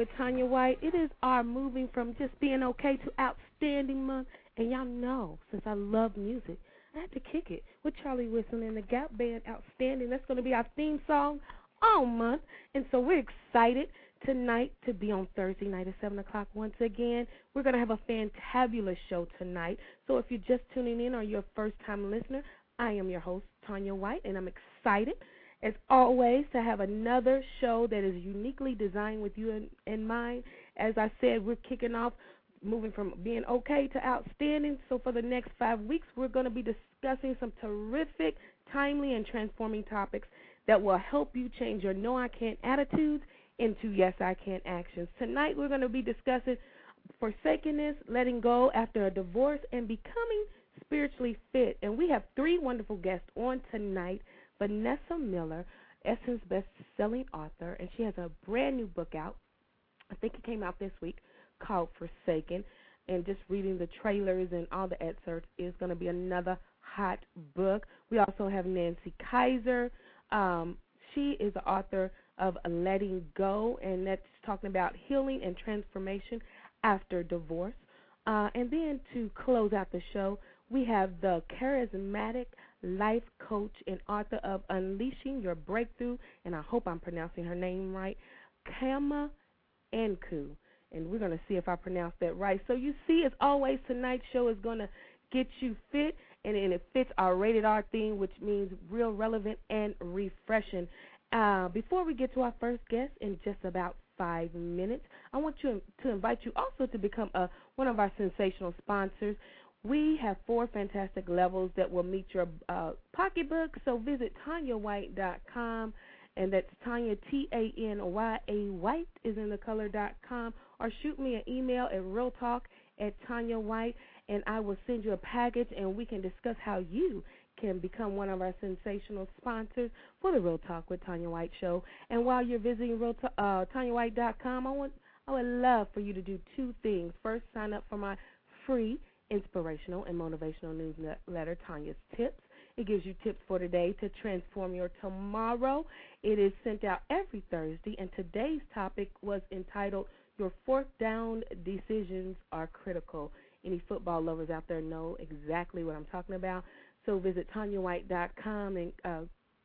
With Tanya White. It is our moving from just being okay to outstanding month. And y'all know, since I love music, I had to kick it with Charlie Wilson and the Gap Band Outstanding. That's going to be our theme song all month. And so we're excited tonight to be on Thursday night at 7 o'clock once again. We're going to have a fantabulous show tonight. So if you're just tuning in or you're a first time listener, I am your host, Tanya White, and I'm excited as always, to have another show that is uniquely designed with you in, in mind. As I said, we're kicking off moving from being okay to outstanding. So, for the next five weeks, we're going to be discussing some terrific, timely, and transforming topics that will help you change your no I can't attitudes into yes I can actions. Tonight, we're going to be discussing forsakenness, letting go after a divorce, and becoming spiritually fit. And we have three wonderful guests on tonight. Vanessa Miller, Essence best-selling author, and she has a brand new book out. I think it came out this week called Forsaken. and just reading the trailers and all the excerpts is going to be another hot book. We also have Nancy Kaiser. Um, she is the author of Letting Go, and that's talking about healing and transformation after divorce. Uh, and then to close out the show, we have the charismatic life coach and author of Unleashing Your Breakthrough, and I hope I'm pronouncing her name right, Khama Anku. And we're going to see if I pronounce that right. So you see, as always, tonight's show is going to get you fit, and, and it fits our rated R theme, which means real relevant and refreshing. Uh, before we get to our first guest in just about five minutes, I want you to invite you also to become a, one of our sensational sponsors. We have four fantastic levels that will meet your uh, pocketbook. So visit TanyaWhite.com, and that's Tanya T A N Y A White is in the color.com, or shoot me an email at realtalk at Tanya White, and I will send you a package, and we can discuss how you can become one of our sensational sponsors for the Real Talk with Tanya White show. And while you're visiting Real uh, TanyaWhite.com, I want I would love for you to do two things. First, sign up for my free inspirational and motivational newsletter, Tanya's Tips. It gives you tips for today to transform your tomorrow. It is sent out every Thursday, and today's topic was entitled Your Fourth Down Decisions Are Critical. Any football lovers out there know exactly what I'm talking about. So visit TanyaWhite.com and uh,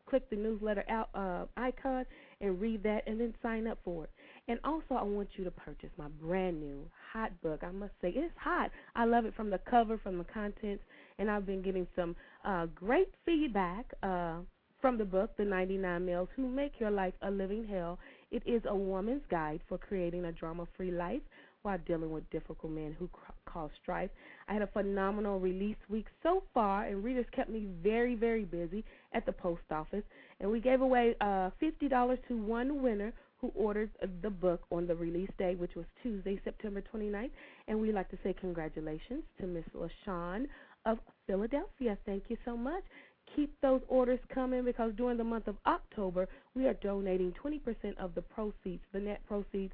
click the newsletter out uh, icon and read that, and then sign up for it. And also, I want you to purchase my brand new hot book. I must say, it's hot. I love it from the cover, from the contents, and I've been getting some uh, great feedback uh, from the book, The 99 Males Who Make Your Life a Living Hell. It is a woman's guide for creating a drama free life while dealing with difficult men who cause strife. I had a phenomenal release week so far, and readers kept me very, very busy at the post office. And we gave away uh, $50 to one winner who ordered the book on the release day, which was Tuesday, September 29th. And we'd like to say congratulations to Miss LaShawn of Philadelphia. Thank you so much. Keep those orders coming because during the month of October, we are donating 20% of the proceeds, the net proceeds,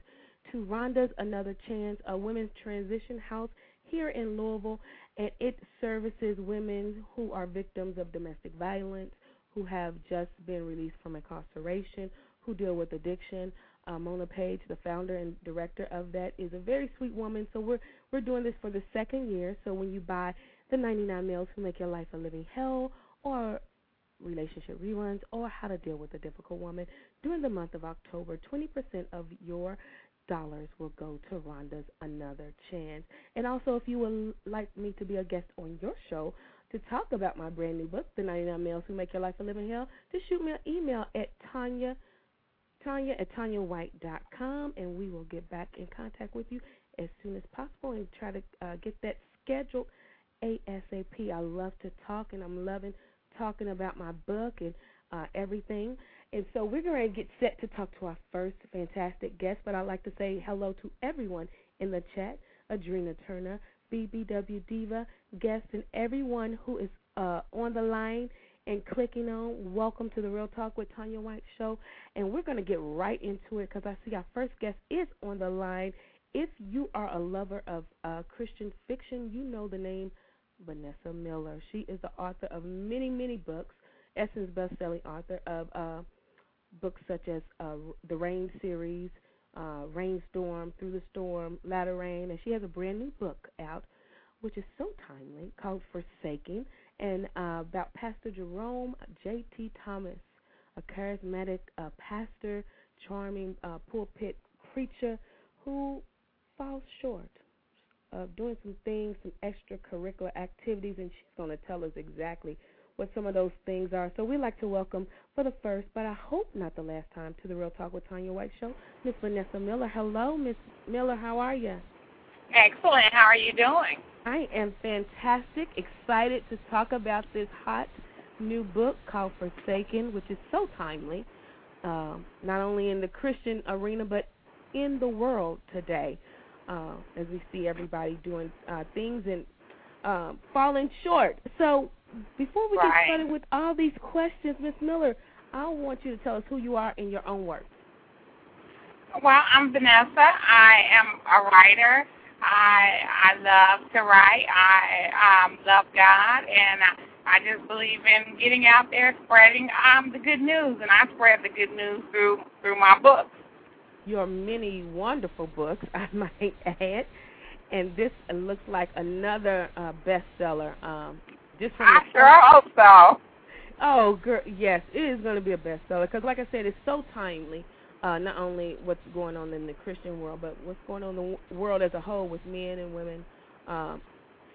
to Rhonda's Another Chance, a women's transition house here in Louisville, and it services women who are victims of domestic violence, who have just been released from incarceration, who deal with addiction. Uh, Mona Page, the founder and director of that, is a very sweet woman. So we're we're doing this for the second year. So when you buy the 99 Males Who Make Your Life a Living Hell or relationship reruns or how to deal with a difficult woman during the month of October, 20% of your dollars will go to Rhonda's Another Chance. And also, if you would like me to be a guest on your show to talk about my brand new book, The 99 Males Who Make Your Life a Living Hell, just shoot me an email at Tanya Tanya at TanyaWhite.com, and we will get back in contact with you as soon as possible and try to uh, get that scheduled ASAP. I love to talk, and I'm loving talking about my book and uh, everything. And so we're going to get set to talk to our first fantastic guest, but I'd like to say hello to everyone in the chat Adrena Turner, BBW Diva, guests, and everyone who is uh, on the line and clicking on. Welcome to the Real Talk with Tanya White show. And we're going to get right into it because I see our first guest is on the line. If you are a lover of uh, Christian fiction, you know the name Vanessa Miller. She is the author of many, many books, Essence best-selling author of uh, books such as uh, the Rain series, uh, Rainstorm, Through the Storm, Latter Rain, and she has a brand new book out, which is so timely, called Forsaken and uh, about Pastor Jerome J.T. Thomas, a charismatic uh, pastor, charming uh, pulpit preacher who falls short of doing some things, some extracurricular activities, and she's going to tell us exactly what some of those things are. So we'd like to welcome for the first, but I hope not the last time, to the Real Talk with Tanya White show, Miss Vanessa Miller. Hello, Miss Miller. How are you? Excellent. How are you doing? I am fantastic, excited to talk about this hot new book called Forsaken, which is so timely, uh, not only in the Christian arena, but in the world today, uh, as we see everybody doing uh, things and uh, falling short. So, before we right. get started with all these questions, Miss Miller, I want you to tell us who you are in your own words. Well, I'm Vanessa. I am a writer I I love to write. I um, love God, and I, I just believe in getting out there, spreading um, the good news, and I spread the good news through through my books. Your many wonderful books, I might add, and this looks like another uh, bestseller. Um, just from I the sure hope so. Oh, girl, yes, it is going to be a bestseller because, like I said, it's so timely. Uh, not only what's going on in the Christian world, but what's going on in the world as a whole with men and women. Um,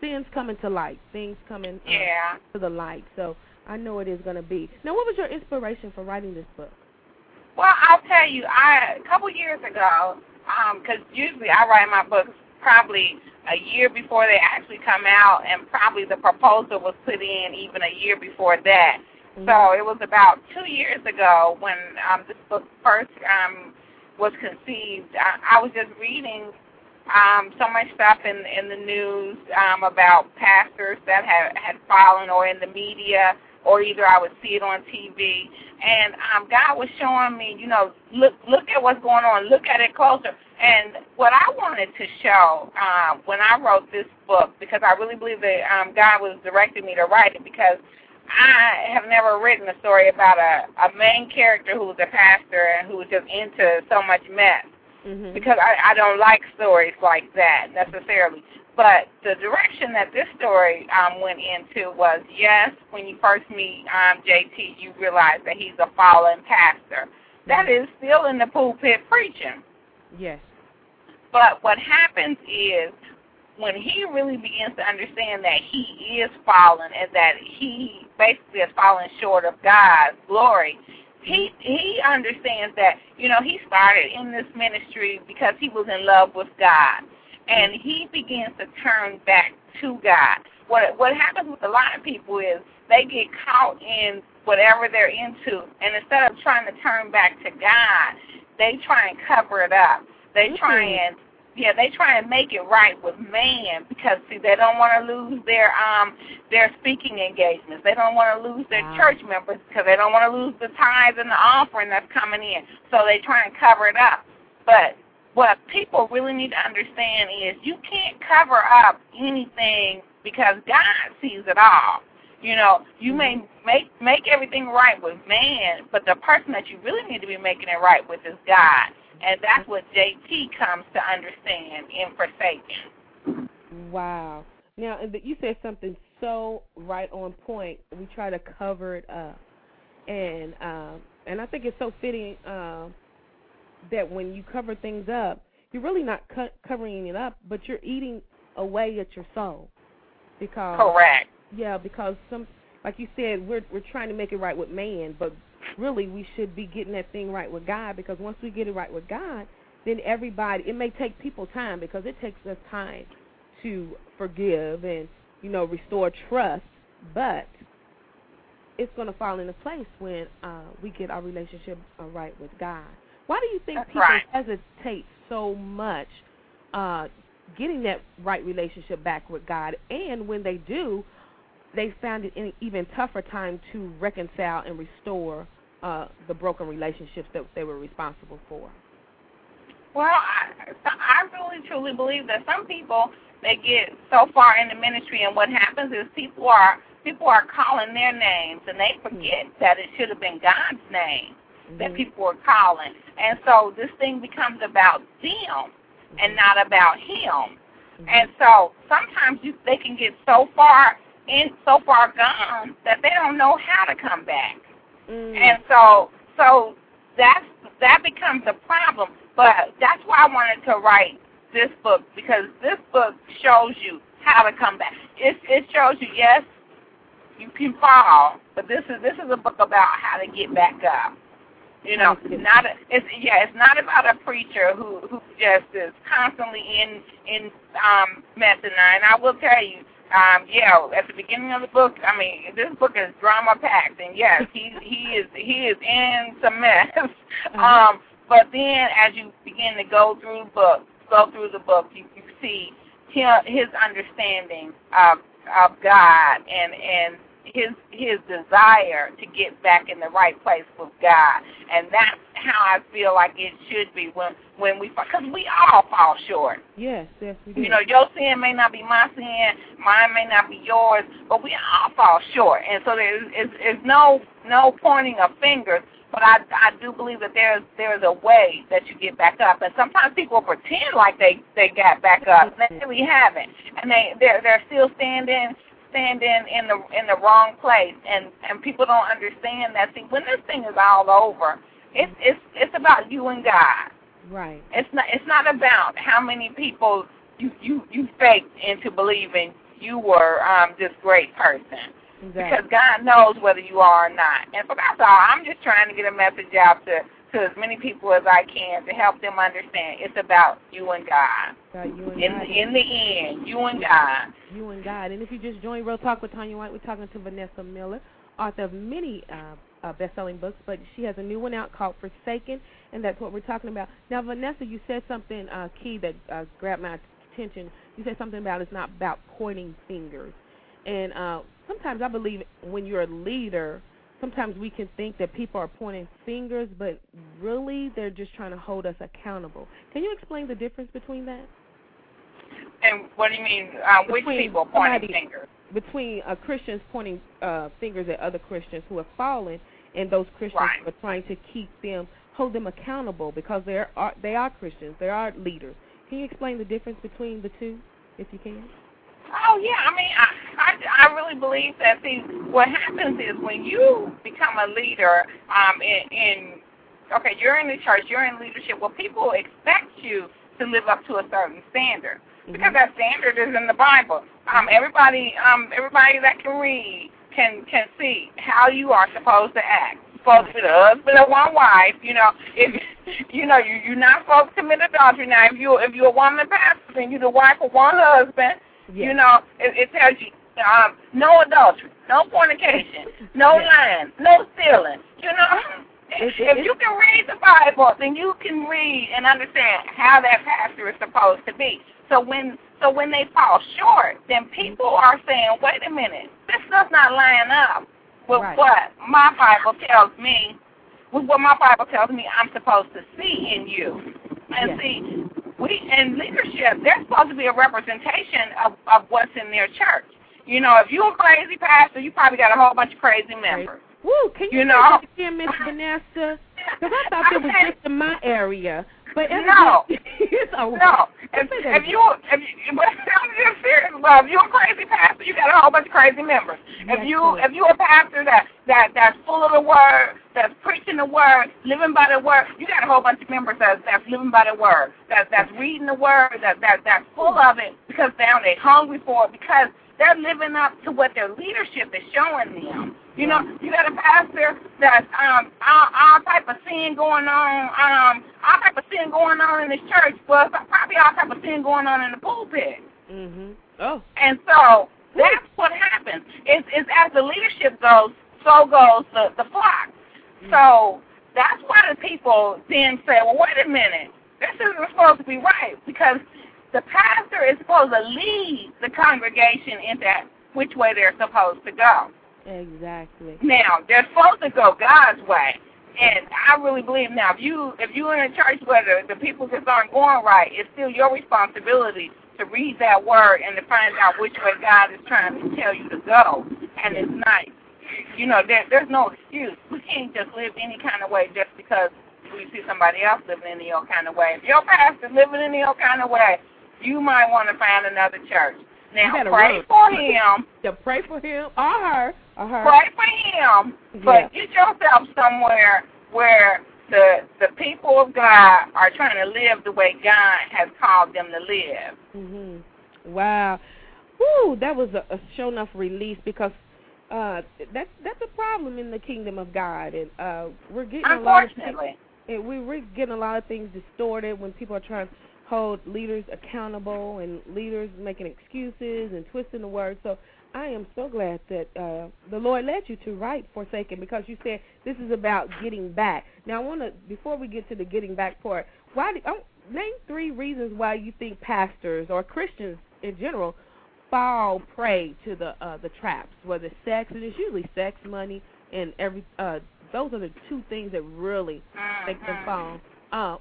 sins coming to light, things coming uh, Yeah. to the light. So I know it is going to be. Now, what was your inspiration for writing this book? Well, I'll tell you, I a couple years ago, because usually I write my books probably a year before they actually come out, and probably the proposal was put in even a year before that. So it was about two years ago when um, this book first um, was conceived. I, I was just reading um, so much stuff in in the news um, about pastors that had had fallen, or in the media, or either I would see it on TV. And um, God was showing me, you know, look look at what's going on, look at it closer. And what I wanted to show uh, when I wrote this book, because I really believe that um, God was directing me to write it, because I have never written a story about a, a main character who was a pastor and who was just into so much mess Mm-hmm. because I, I don't like stories like that necessarily. But the direction that this story um, went into was yes, when you first meet um, JT, you realize that he's a fallen pastor. That is still in the pulpit preaching. Yes. But what happens is when he really begins to understand that he is fallen and that he basically has fallen short of God's glory, he he understands that you know he started in this ministry because he was in love with God, and he begins to turn back to God. What what happens with a lot of people is they get caught in whatever they're into, and instead of trying to turn back to God, they try and cover it up. They try Mhm. and yeah, they try and make it right with man because see they don't want to lose their um their speaking engagements. They don't want to lose their Wow. church members because they don't want to lose the tithes and the offering that's coming in. So they try and cover it up. But what people really need to understand is you can't cover up anything because God sees it all. You know, you may make make everything right with man, but the person that you really need to be making it right with is God. And that's what JT comes to understand in Forsaken. Wow. Now, you said something so right on point. We try to cover it up, and um, and I think it's so fitting um, that when you cover things up, you're really not co- covering it up, but you're eating away at your soul. Because Correct. yeah, because some, like you said, we're we're trying to make it right with man, but really we should be getting that thing right with God. Because once we get it right with God, then everybody. It may take people time because it takes us time to forgive and you know restore trust, but it's going to fall into place when uh, we get our relationship uh, right with God. Why do you think That's people right. hesitate so much uh, getting that right relationship back with God? And when they do, they found it an even tougher time to reconcile and restore uh, the broken relationships that they were responsible for. Well, I, I really truly believe that some people they get so far in the ministry, and what happens is people are people are calling their names, and they forget that it should have been God's name that Mhm. people were calling, and so this thing becomes about them and not about Him. Mhm. And so sometimes you, they can get so far in, so far gone that they don't know how to come back. Mm. And so, so that's that becomes a problem. But that's why I wanted to write this book because this book shows you how to come back. It it shows you yes, you can fall, but this is this is a book about how to get back up. You know, not a, it's yeah, it's not about a preacher who who just is constantly in in um mess and and I will tell you, um, yeah, at the beginning of the book, I mean, this book is drama packed, and yes, he he is he is in some mess. Uh-huh. Um, but then as you begin to go through the book, go through the book, you, you see his, his understanding of of God and and his his desire to get back in the right place with God, and that's how I feel like it should be when when we because we all fall short. Yes, yes, we do. You know, your sin may not be my sin, mine may not be yours, but we all fall short, and so there's is, is no no pointing of fingers. But I I do believe that there's there's a way that you get back up, and sometimes people pretend like they they got back up, and they really haven't, and they they're they're still standing standing in the in the wrong place, and and people don't understand that. See, when this thing is all over, it's it's it's about you and God. Right. It's not it's not about how many people you you you faked into believing you were um this great person. Exactly. Because God knows whether you are or not. And so that's all. I'm just trying to get a message out to to as many people as I can to help them understand it's about you and God. About you and In God. in the end, you and God. you and God. And if you just joined Real Talk with Tanya White, we're talking to Vanessa Miller, author of many uh, uh, best-selling books, but she has a new one out called Forsaken, and that's what we're talking about. Now, Vanessa, you said something uh, key that uh, grabbed my attention. You said something about it's not about pointing fingers, and uh, sometimes I believe when you're a leader, sometimes we can think that people are pointing fingers, but really they're just trying to hold us accountable. Can you explain the difference between that? And what do you mean? Um, which people pointing somebody- fingers? between uh, Christians pointing uh, fingers at other Christians who have fallen, and those Christians Right. who are trying to keep them, hold them accountable because they are they are Christians, they are leaders. Can you explain the difference between the two, if you can? Oh yeah, I mean, I, I I really believe that. See, what happens is when you become a leader, um, in, in okay, you're in the church, you're in leadership. Well, people expect you to live up to a certain standard because Mhm. that standard is in the Bible. Um, everybody, um, everybody that can read can can see how you are supposed to act. Supposed to be the husband of one wife. You know, if you know you you're not supposed to commit adultery. Now, if you if you're a woman pastor, then you're the wife of one husband. You know, it, it tells you um, no adultery, no fornication, no Yeah. lying, no stealing. You know, It- if, it- if you can read the Bible, then you can read and understand how that pastor is supposed to be. So when so when they fall short, then people are saying, "Wait a minute, this does not line up with Right. what my Bible tells me, with what my Bible tells me I'm supposed to see in you." And Yes. see, we in leadership, there's supposed to be a representation of, of what's in their church. You know, if you're a crazy pastor, you probably got a whole bunch of crazy members. Woo! Can you, You say know? that again, Miss Vanessa? Because I thought it was just in my area, but No. it's a No, if, if you if you but I'm just serious. Well, if you're a crazy pastor, you got a whole bunch of crazy members. If you if you're a pastor that that that's full of the word, that's preaching the word, living by the word, you got a whole bunch of members that's that's living by the word, that that's reading the word, that that that's full of it because now they're hungry for it because they're living up to what their leadership is showing them. You know, you got a pastor that's um all, all type of sin going on, um all type of sin going on in his church, but probably all type of sin going on in the pulpit. Mhm. Oh. And so that's what happens. It's, it's as the leadership goes, so goes the, the flock. So that's why the people then say, well, wait a minute, this isn't supposed to be right because the pastor is supposed to lead the congregation into which way they're supposed to go. Exactly. Now they're supposed to go God's way, and I really believe now if you if you're in a church where the, the people just aren't going right, it's still your responsibility to read that word and to find out which way God is trying to tell you to go. And it's not, you know, there, there's no excuse. We can't just live any kind of way just because we see somebody else living any old kind of way. If your pastor's living any old kind of way, you might want to find another church. Now pray run. for him. To pray for him or her her. Pray for him, but get yourself somewhere where the the people of God are trying to live the way God has called them to live. Mhm. Wow. Woo, that was a, a show enough release because uh that's that's a problem in the kingdom of God and uh we're getting a lot of things, Unfortunately, and we we're getting a lot of things distorted when people are trying to hold leaders accountable and leaders making excuses and twisting the word. So I am so glad that uh the Lord led you to write Forsaken because you said this is about getting back. Now I want to before we get to the getting back part, why do, oh, name three reasons why you think pastors or Christians in general fall prey to the uh, the traps, whether sex, and it's usually sex, money, and every. Uh, those are the two things that really make them fall. Uh,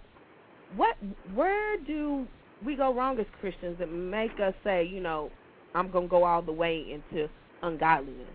what? Where do we go wrong as Christians that make us say, you know, I'm gonna go all the way into ungodliness?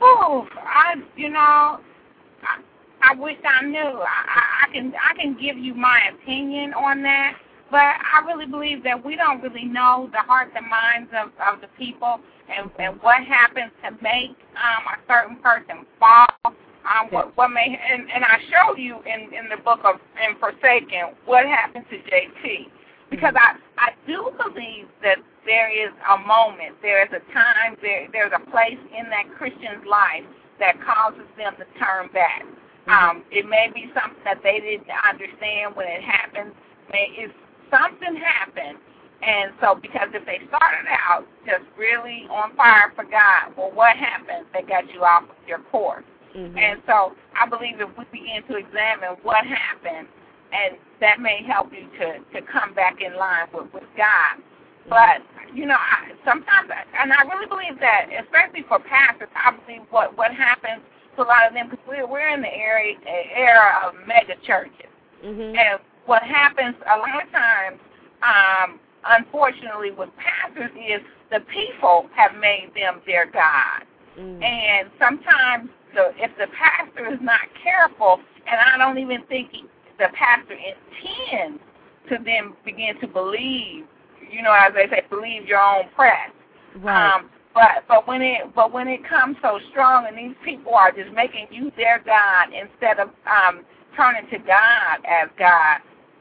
Oh, I, you know, I, I wish I knew. I, I can, I can give you my opinion on that, but I really believe that we don't really know the hearts and minds of of the people and and what happens to make um a certain person fall. Um, what what may and and I show you in in the book of in Forsaken what happened to JT because I I do believe that there is a moment, there is a time, there there's a place in that Christian's life that causes them to turn back. Um, it may be something that they didn't understand when it happened. May if something happened, and so because if they started out just really on fire for God, well, what happened? They got you off your course. Mm-hmm. And so I believe if we begin to examine what happened, and that may help you to to come back in line with with God. But you know, I, sometimes, and I really believe that, especially for pastors, I believe what what happens to a lot of them because we're we're in the area era of mega churches, Mm-hmm. and what happens a lot of times, um, unfortunately, with pastors is the people have made them their god. Mm-hmm. And sometimes, the, if the pastor is not careful, and I don't even think he, the pastor intends to then begin to believe, you know, as they say, believe your own press. Right. Um, but but when it but when it comes so strong, and these people are just making you their God instead of um, turning to God as God,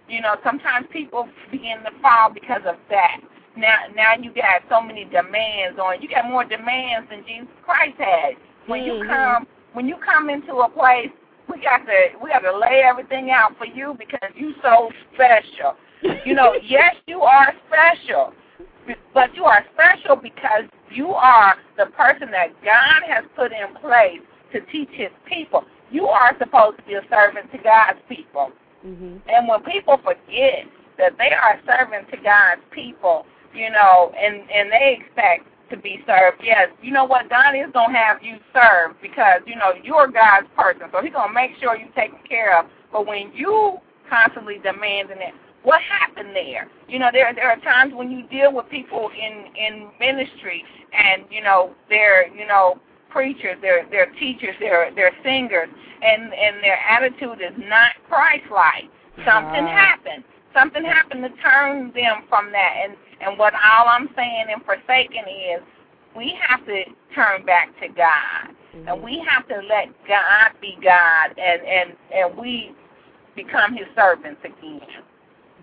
you know, sometimes people begin to fall because of that. Now now you got so many demands on you got more demands than Jesus Christ had. When you Mhm. come when you come into a place, we got to we got to lay everything out for you because you so special. You know, yes, you are special, but you are special because you are the person that God has put in place to teach His people. You are supposed to be a servant to God's people. Mm-hmm. And when people forget that they are servant to God's people, you know, and and they expect to be served, yes, you know what? God is gonna have you served because you know you're God's person, so He's gonna make sure you're taken care of. But when you constantly demanding it, what happened there? You know, there there are times when you deal with people in in ministry, and you know they're you know preachers, they're they're teachers, they're they're singers, and and their attitude is not Christ-like. Something Right. happened. Something happened to turn them from that. And and what all I'm saying in Forsaken is, we have to turn back to God, Mm-hmm. and we have to let God be God, and and and we become His servants again.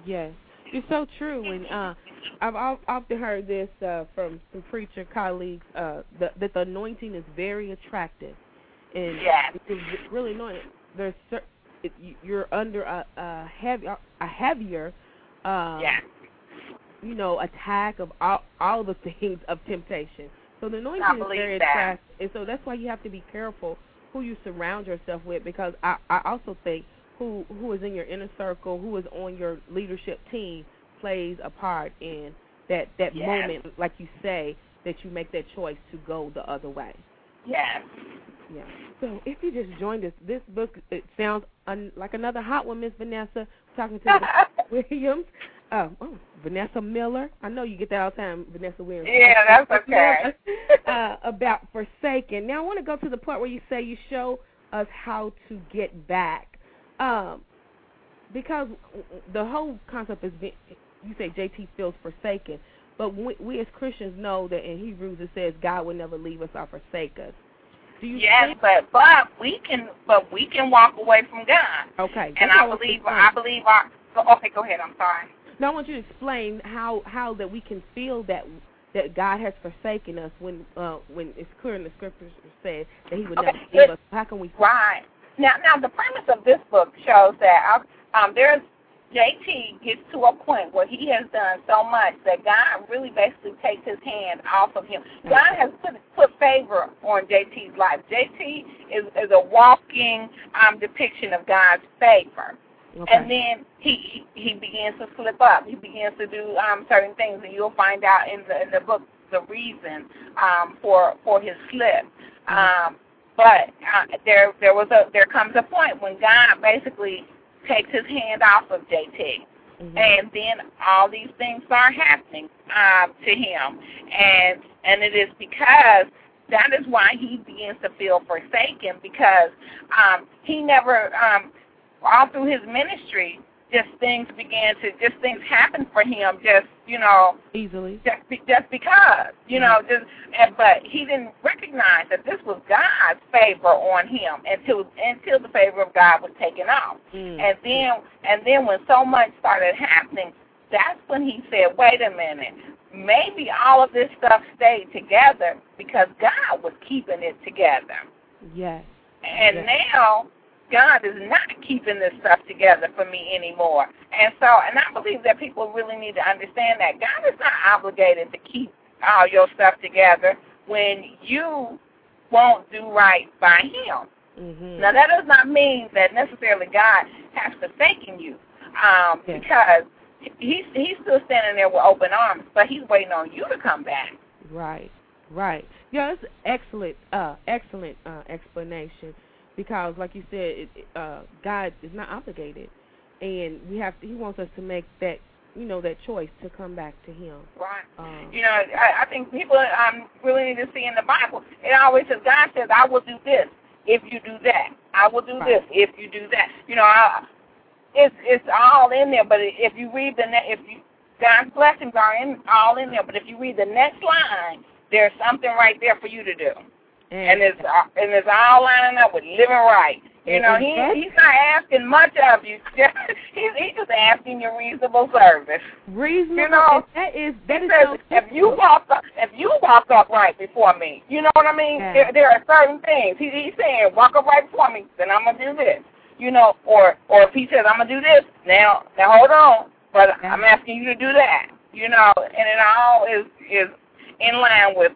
Yes, it's so true. And uh, I've often heard this uh, from some preacher colleagues uh, the, that the anointing is very attractive, and Yes. it's really anointing. There's cer- it, you- you're under a, a heavy, a heavier, um, Yes. You know, attack of all all the things of temptation. So the anointing I is very attractive, and so that's why you have to be careful who you surround yourself with. Because I I also think who who is in your inner circle, who is on your leadership team, plays a part in that that Yes. moment, like you say, that you make that choice to go the other way. Yes. Yeah. So if you just joined us, this book it sounds un- like another hot one, Miss Vanessa. Talking to Williams. Um, oh, Vanessa Miller. I know you get that all the time, Vanessa Williams. Yeah, that's okay. uh, about Forsaken. Now I want to go to the part where you say you show us how to get back, um, because the whole concept is being, you say JT feels forsaken, but we, we as Christians know that in Hebrews it says God will never leave us or forsake us. Do you Yes, think? but but we can but we can walk away from God. Okay. And I want you to believe I believe our okay, go ahead, I'm sorry. Now I want you to explain how how that we can feel that that God has forsaken us when uh when it's clear in the scriptures says that He would Okay, never leave us. How can we? Right. Now now the premise of this book shows that um there's JT gets to a point where he has done so much that God really basically takes his hand off of him. God has put put favor on JT's life. JT is is a walking um depiction of God's favor. Okay. and then he he begins to slip up. He begins to do um, certain things, and you'll find out in the in the book the reason um, for for his slip. Um, but uh, there there was a there comes a point when God basically takes his hand off of JT. Mhm. And then all these things start happening um, to him, and and it is because that is why he begins to feel forsaken because um, he never um, all through his ministry just things began to just things happened for him just you know Easily. just just because you know just and, but he didn't recognize that this was God's favor on him until until the favor of God was taken off Mm. and then and then when so much started happening that's when he said wait a minute maybe all of this stuff stayed together because God was keeping it together Yes. and Yes. now God is not keeping this stuff together for me anymore. And so, and I believe that people really need to understand that God is not obligated to keep all your stuff together when you won't do right by Him. Mhm. Now, that does not mean that necessarily God has forsaken you, um, because he's he's still standing there with open arms, but He's waiting on you to come back. Right, right. Yeah, excellent, uh, excellent uh, explanation because, like you said, it, uh, God is not obligated, and we have to, He wants us to make that, you know, that choice to come back to Him. Right. Um, You know, I, I think people um, really need to see in the Bible. It always says God says, "I will do this if you do that. I will do Right. this if you do that." You know, I, it's it's all in there. But if you read the ne- if you God's blessings are in all in there. But if you read the next line, there's something right there for you to do, and it's uh, and it's all lining up with living right. You know, he he's not asking much of you. he's he's just asking your reasonable service. reasonable. you know, that is that is says, so if you walk up, if you walk up right before me, you know what I mean. Yeah. There, there are certain things. He, he's saying, walk up right before me, then I'm gonna do this. You know, or or if he says I'm gonna do this, now now hold on, but Yeah. I'm asking you to do that. You know, and it all is is in line with.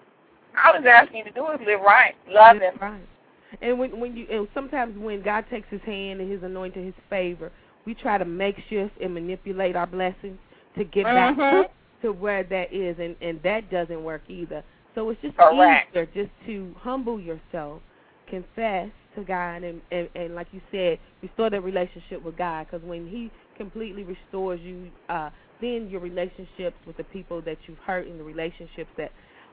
All he's asking you to do is live right, love That's him. right. And when when you and sometimes when God takes His hand and His anointing, His favor, we try to make shift and manipulate our blessings to get back Mhm. to, to where that is, and and that doesn't work either. So it's just Correct. easier just to humble yourself, confess to God, and and, and like you said, restore that relationship with God. Because when He completely restores you, uh, then your relationships with the people that you've hurt and the relationships that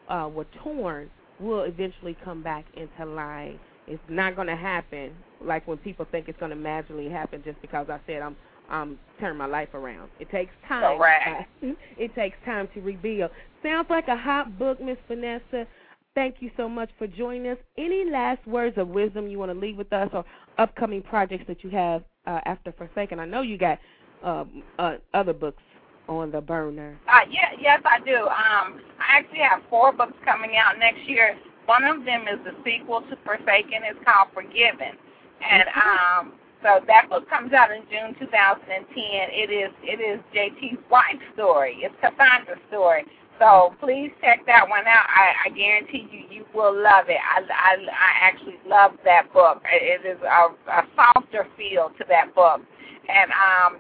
uh, were torn will eventually come back into line. It's not going to happen like when people think it's going to magically happen just because I said I'm um turn my life around. It takes time. Correct. it takes time to rebuild. Sounds like a hot book, Miss Vanessa. Thank you so much for joining us. Any last words of wisdom you want to leave with us, or upcoming projects that you have uh, after Forsaken? I know you got um, uh, other books on the burner. Uh, yeah, yes, I do. Um, I actually have four books coming out next year. One of them is the sequel to Forsaken. It's called Forgiven, and um, so that book comes out in June 2010. It is it is JT's wife's story. It's Cassandra's story. So please check that one out. I, I guarantee you, you will love it. I, I, I actually love that book. It is a, a softer feel to that book, and um,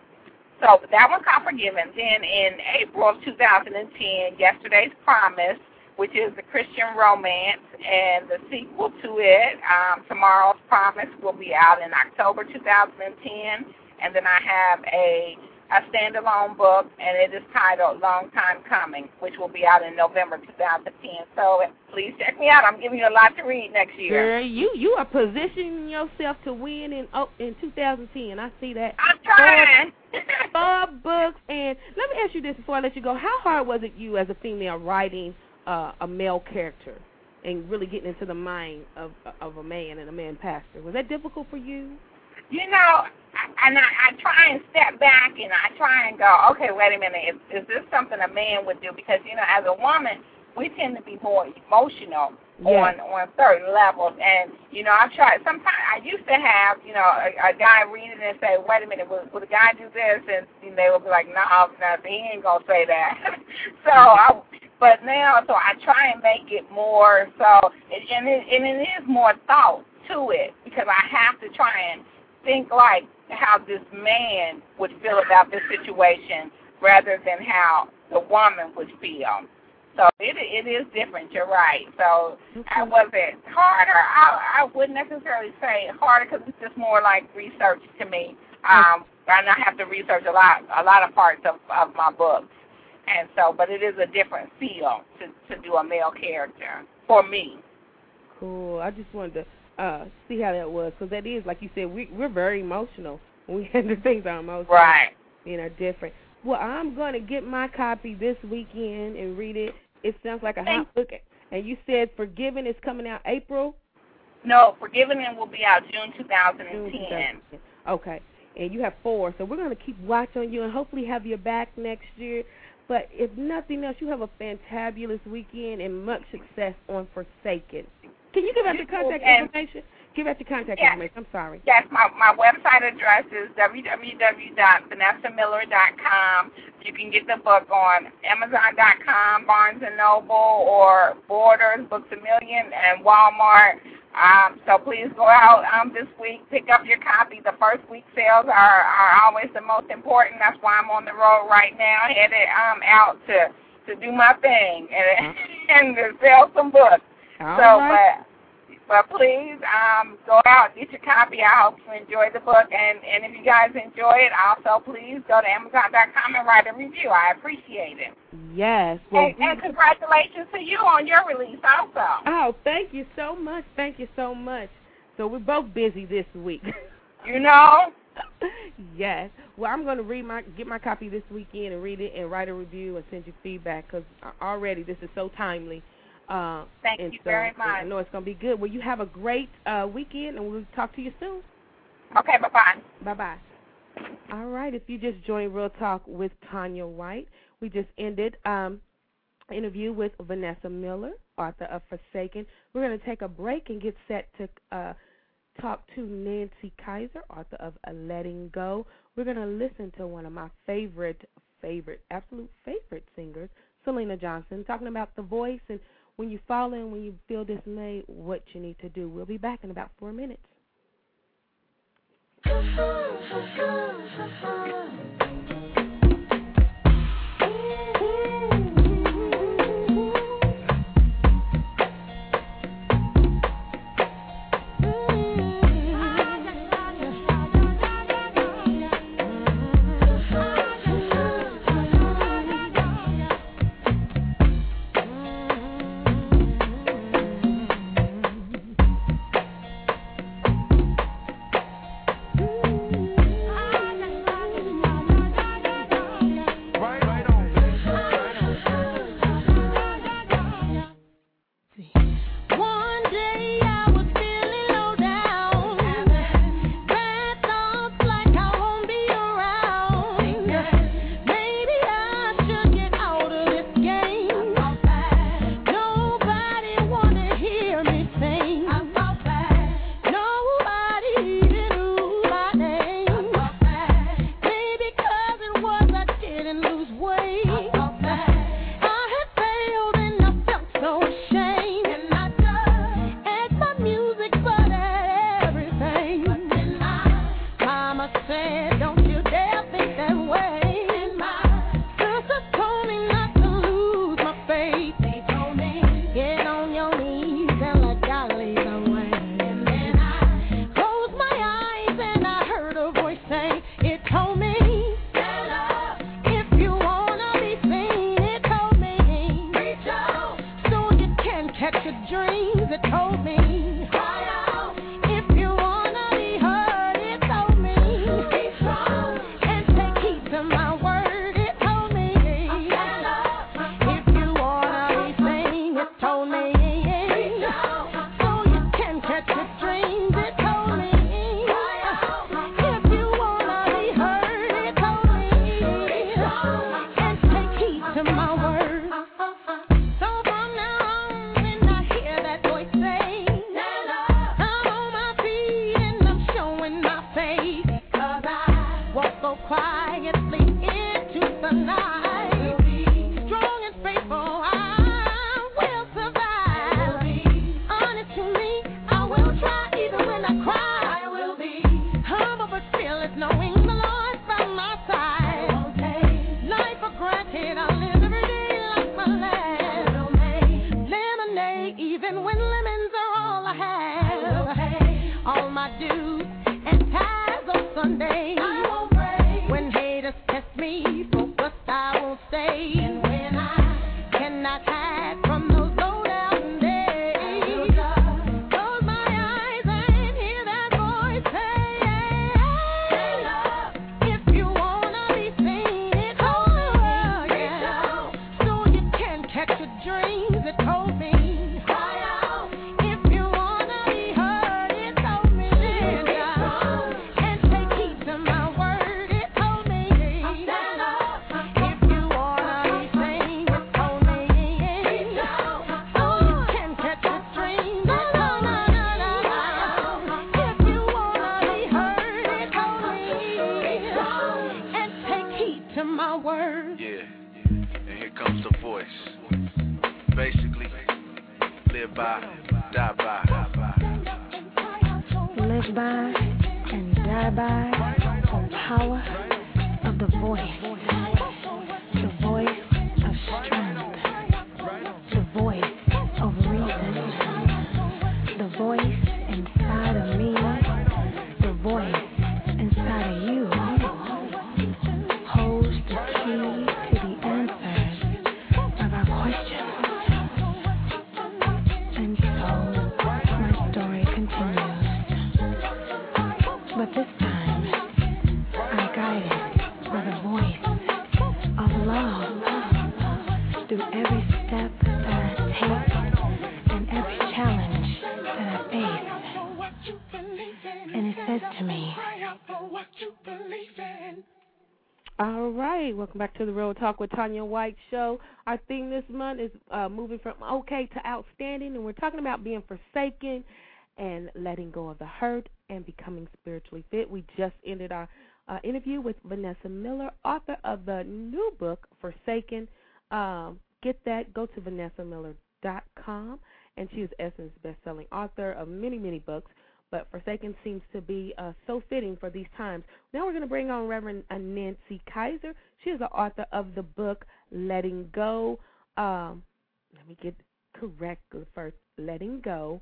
so that one called Forgiven. Then in April of 2010, Yesterday's Promise, which is the Christian romance, and the sequel to it, um, Tomorrow's Promise, will be out in October 2010. And then I have a a standalone book, and it is titled Long Time Coming, which will be out in November 2010. So please check me out. I'm giving you a lot to read next year. Girl, you you are positioning yourself to win in oh, in 2010. I see that. I'm trying. Four books, and let me ask you this before I let you go: How hard was it you as a female writing uh, a male character and really getting into the mind of of a man and a man pastor? Was that difficult for you? You know, and I, I try and step back and I try and go, okay, wait a minute, is, is this something a man would do? Because you know, as a woman, we tend to be more emotional Yes. on on certain levels. And you know, I've tried. Sometimes I used to have, you know, a, a guy read it and say, wait a minute, would, would a guy do this? And, and they would be like, no, no, he ain't gonna say that. so mm-hmm. I. But now, so I try and make it more so, and it, and it is more thought to it because I have to try and think like how this man would feel about this situation rather than how the woman would feel. So it it is different. You're right. So I was it harder? I I wouldn't necessarily say harder because it's just more like research to me. Um, and I have to research a lot a lot of parts of of my books, and so but it is a different feel to to do a male character for me. Cool. I just wanted to uh see how that was because that is like you said we we're very emotional we handle things are emotional. Right. You know, different. Well, I'm going to get my copy this weekend and read it it sounds like a hot book. And you said Forgiven is coming out April? No, Forgiven will be out June 2010. June 2010. Okay. And you have four, so we're going to keep watch on you and hopefully have you back next year. But if nothing else, you have a fantabulous weekend and much success on Forsaken. Can you give out your contact information? Give out your contact yes. information. I'm sorry. Yes, my, my website address is www.vanessamiller.com. You can get the book on Amazon.com, Barnes & Noble, or Borders, Books A Million, and Walmart. Um, so please go out um, this week, pick up your copy. The first week sales are, are always the most important. That's why I'm on the road right now, headed um, out to to do my thing and, and to sell some books. All so, right. but but please um, go out, get your copy. I hope you enjoy the book. And, and if you guys enjoy it, also please go to Amazon.com and write a review. I appreciate it. Yes. Well, and, and congratulations to you on your release also. Oh, thank you so much. Thank you so much. So we're both busy this week. You know? yes. Well, I'm going to read my get my copy this weekend and read it and write a review and send you feedback because already this is so timely. Uh, Thank you so, very much. I know it's going to be good. Well, you have a great uh, weekend, and we'll talk to you soon. Okay, bye-bye. Bye-bye. All right, if you just joined Real Talk with Tanya White, we just ended um interview with Vanessa Miller, author of Forsaken. We're going to take a break and get set to uh, talk to Nancy Kaiser, author of A Letting Go. We're going to listen to one of my favorite, favorite, absolute favorite singers, Syleena Johnson, talking about the voice and – when you fall in, when you feel dismayed, what you need to do. We'll be back in about four minutes. Say. And when I cannot hide right, welcome back to the Real Talk with Tanya White show. Our theme this month is uh, moving from okay to outstanding, and we're talking about being forsaken and letting go of the hurt and becoming spiritually fit. We just ended our uh, interview with Vanessa Miller, author of the new book Forsaken. Um, get that. Go to VanessaMiller.com, and she is Essence best-selling author of many, many books but Forsaken seems to be uh, so fitting for these times. Now we're going to bring on Reverend Nancy Kaiser. She is the author of the book Letting Go. Um, let me get correct first. Letting Go,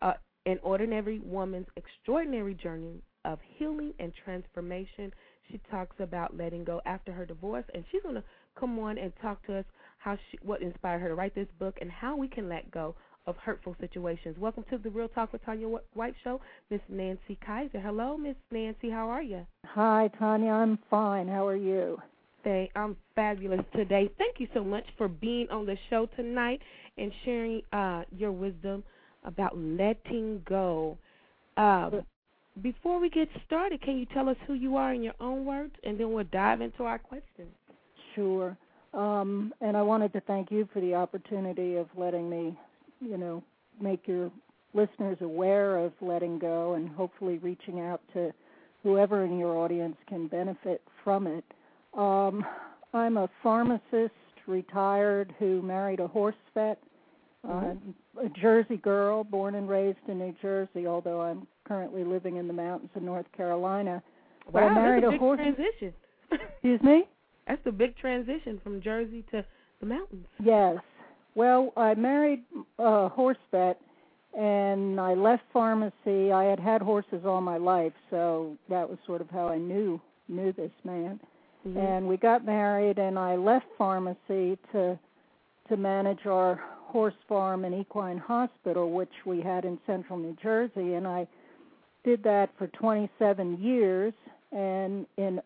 uh, an ordinary woman's extraordinary journey of healing and transformation. She talks about letting go after her divorce, and she's going to come on and talk to us how she, what inspired her to write this book and how we can let go of hurtful situations. Welcome to the Real Talk with Tanya White Show, Miss Nancy Kaiser. Hello, Miss Nancy. How are you? Hi, Tanya. I'm fine. How are you? Thank, I'm fabulous today. Thank you so much for being on the show tonight and sharing uh, your wisdom about letting go. Um, before we get started, can you tell us who you are in your own words, and then we'll dive into our questions. Sure. Um, and I wanted to thank you for the opportunity of letting me you know, make your listeners aware of letting go and hopefully reaching out to whoever in your audience can benefit from it. Um, I'm a pharmacist, retired, who married a horse vet, mm-hmm. uh, a Jersey girl, born and raised in New Jersey, although I'm currently living in the mountains of North Carolina. But wow, I married that's a, a horse. transition. Excuse me. That's a big transition from Jersey to the mountains. Yes, well, I married a horse vet, and I left pharmacy. I had had horses all my life, so that was sort of how I knew knew this man. Mm-hmm. And we got married, and I left pharmacy to to manage our horse farm and equine hospital, which we had in central New Jersey, and I did that for 27 years. And in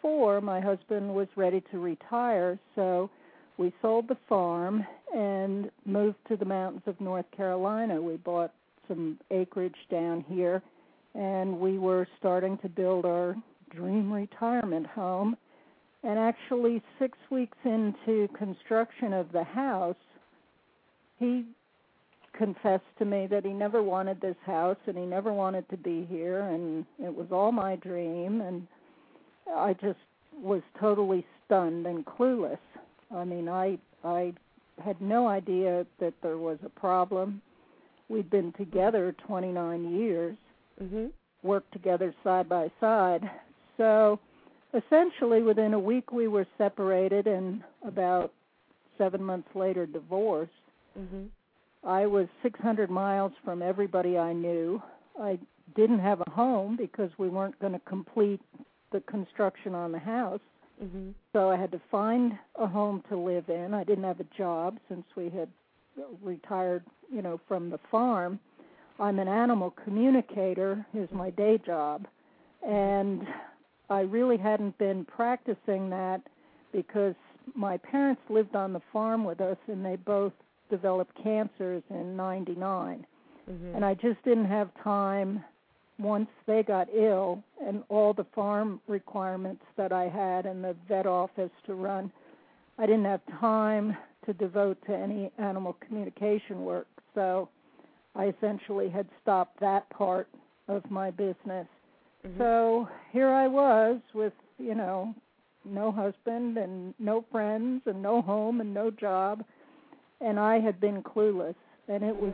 '04, my husband was ready to retire, so we sold the farm and moved to the mountains of North Carolina. We bought some acreage down here and we were starting to build our dream retirement home. And actually, six weeks into construction of the house, he confessed to me that he never wanted this house and he never wanted to be here and it was all my dream and I just was totally stunned and clueless. I mean, I I had no idea that there was a problem. We'd been together 29 years, mm-hmm. worked together side by side. So essentially, within a week, we were separated, and about seven months later, divorced. Mm-hmm. I was 600 miles from everybody I knew. I didn't have a home because we weren't going to complete the construction on the house. hmm So I had to find a home to live in. I didn't have a job since we had retired, you know, from the farm. I'm an animal communicator is my day job. And I really hadn't been practicing that because my parents lived on the farm with us and they both developed cancers in 99 hmm and I just didn't have time once they got ill and all the farm requirements that I had and the vet office to run. I didn't have time to devote to any animal communication work. So I essentially had stopped that part of my business. Mhm. So here I was with, you know, no husband and no friends and no home and no job. And I had been clueless. And it was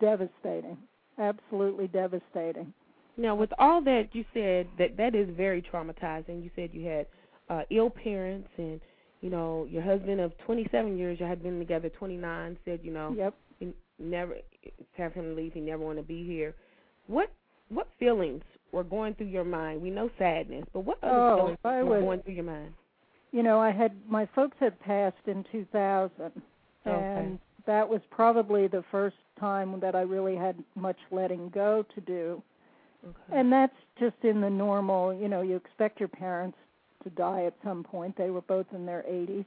devastating, absolutely devastating. Now, with all that you said, that that is very traumatizing. You said you had uh, ill parents, and you know your husband of 27 years, you had been together 29. Said you know Yep. never have him leave. He never want to be here. What what feelings were going through your mind? We know sadness, but what other Oh, feelings I were was- going through your mind? You know, I had my folks had passed in 2000, Okay. and that was probably the first time that I really had much letting go to do. Okay. And that's just in the normal, you know, you expect your parents to die at some point. They were both in their 80s.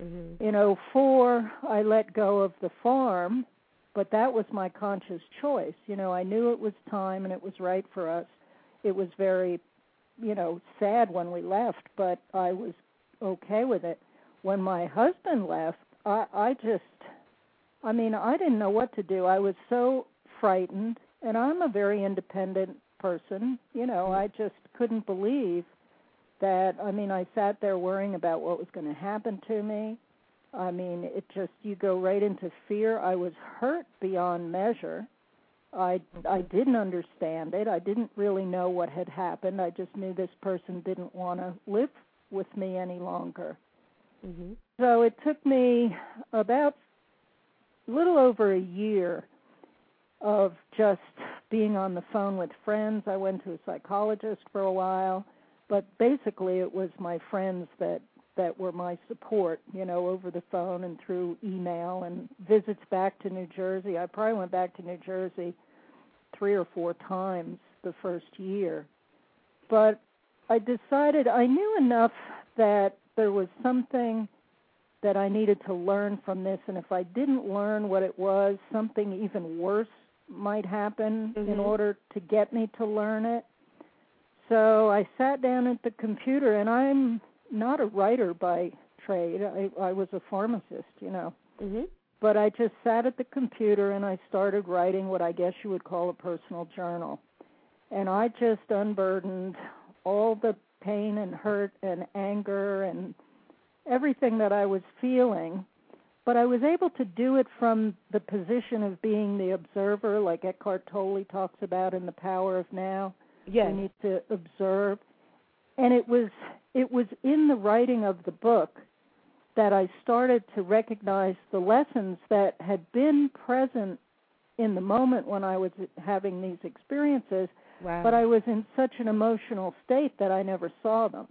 mhm. In '04, I let go of the farm, but that was my conscious choice. You know, I knew it was time and it was right for us. It was very, you know, sad when we left, but I was okay with it. When my husband left, I I just I mean, I didn't know what to do. I was so frightened, and I'm a very independent person. You know, I just couldn't believe that I mean, I sat there worrying about what was going to happen to me. I mean, it just you go right into fear. I was hurt beyond measure. I I didn't understand it. I didn't really know what had happened. I just knew this person didn't want to live with me any longer. Mhm. So it took me about a little over a year of just being on the phone with friends. I went to a psychologist for a while, but basically it was my friends that that were my support, you know, over the phone and through email and visits back to New Jersey. I probably went back to New Jersey 3 or 4 times the first year. But I decided I knew enough that there was something that I needed to learn from this, and if I didn't learn what it was, something even worse might happen in Mhm. order to get me to learn it. So I sat down at the computer, and I'm not a writer by trade. I, I was a pharmacist, you know. Mhm. But I just sat at the computer and I started writing what I guess you would call a personal journal. And I just unburdened all the pain and hurt and anger and everything that I was feeling. But I was able to do it from the position of being the observer, like Eckhart Tolle talks about in The Power of Now. Yes. You need to observe. And it was it was in the writing of the book that I started to recognize the lessons that had been present in the moment when I was having these experiences, Wow. but I was in such an emotional state that I never saw them.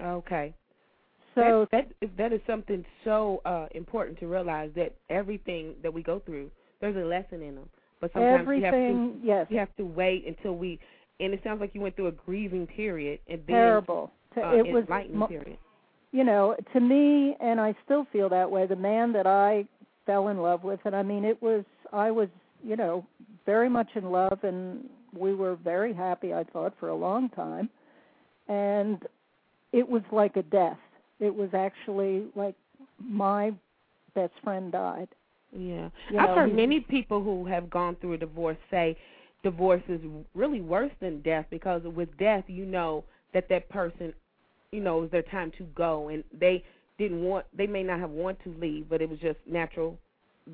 okay. So that, that that is something so uh important to realize that everything that we go through, there's a lesson in them. But sometimes we have to everything, yes, we have to wait until we. And it sounds like you went through a grieving period and then terrible. To- uh, it was period. you know, to me, and I still feel that way, the man that I fell in love with, and I mean, it was, I was, you know, very much in love, and we were very happy, I thought, for a long time. And it was like a death. It was actually like my best friend died. Yeah, You I've know, heard he- many people who have gone through a divorce say divorce is really worse than death because with death you know that that person, you know, it's their time to go and they didn't want they may not have want to leave, but it was just natural.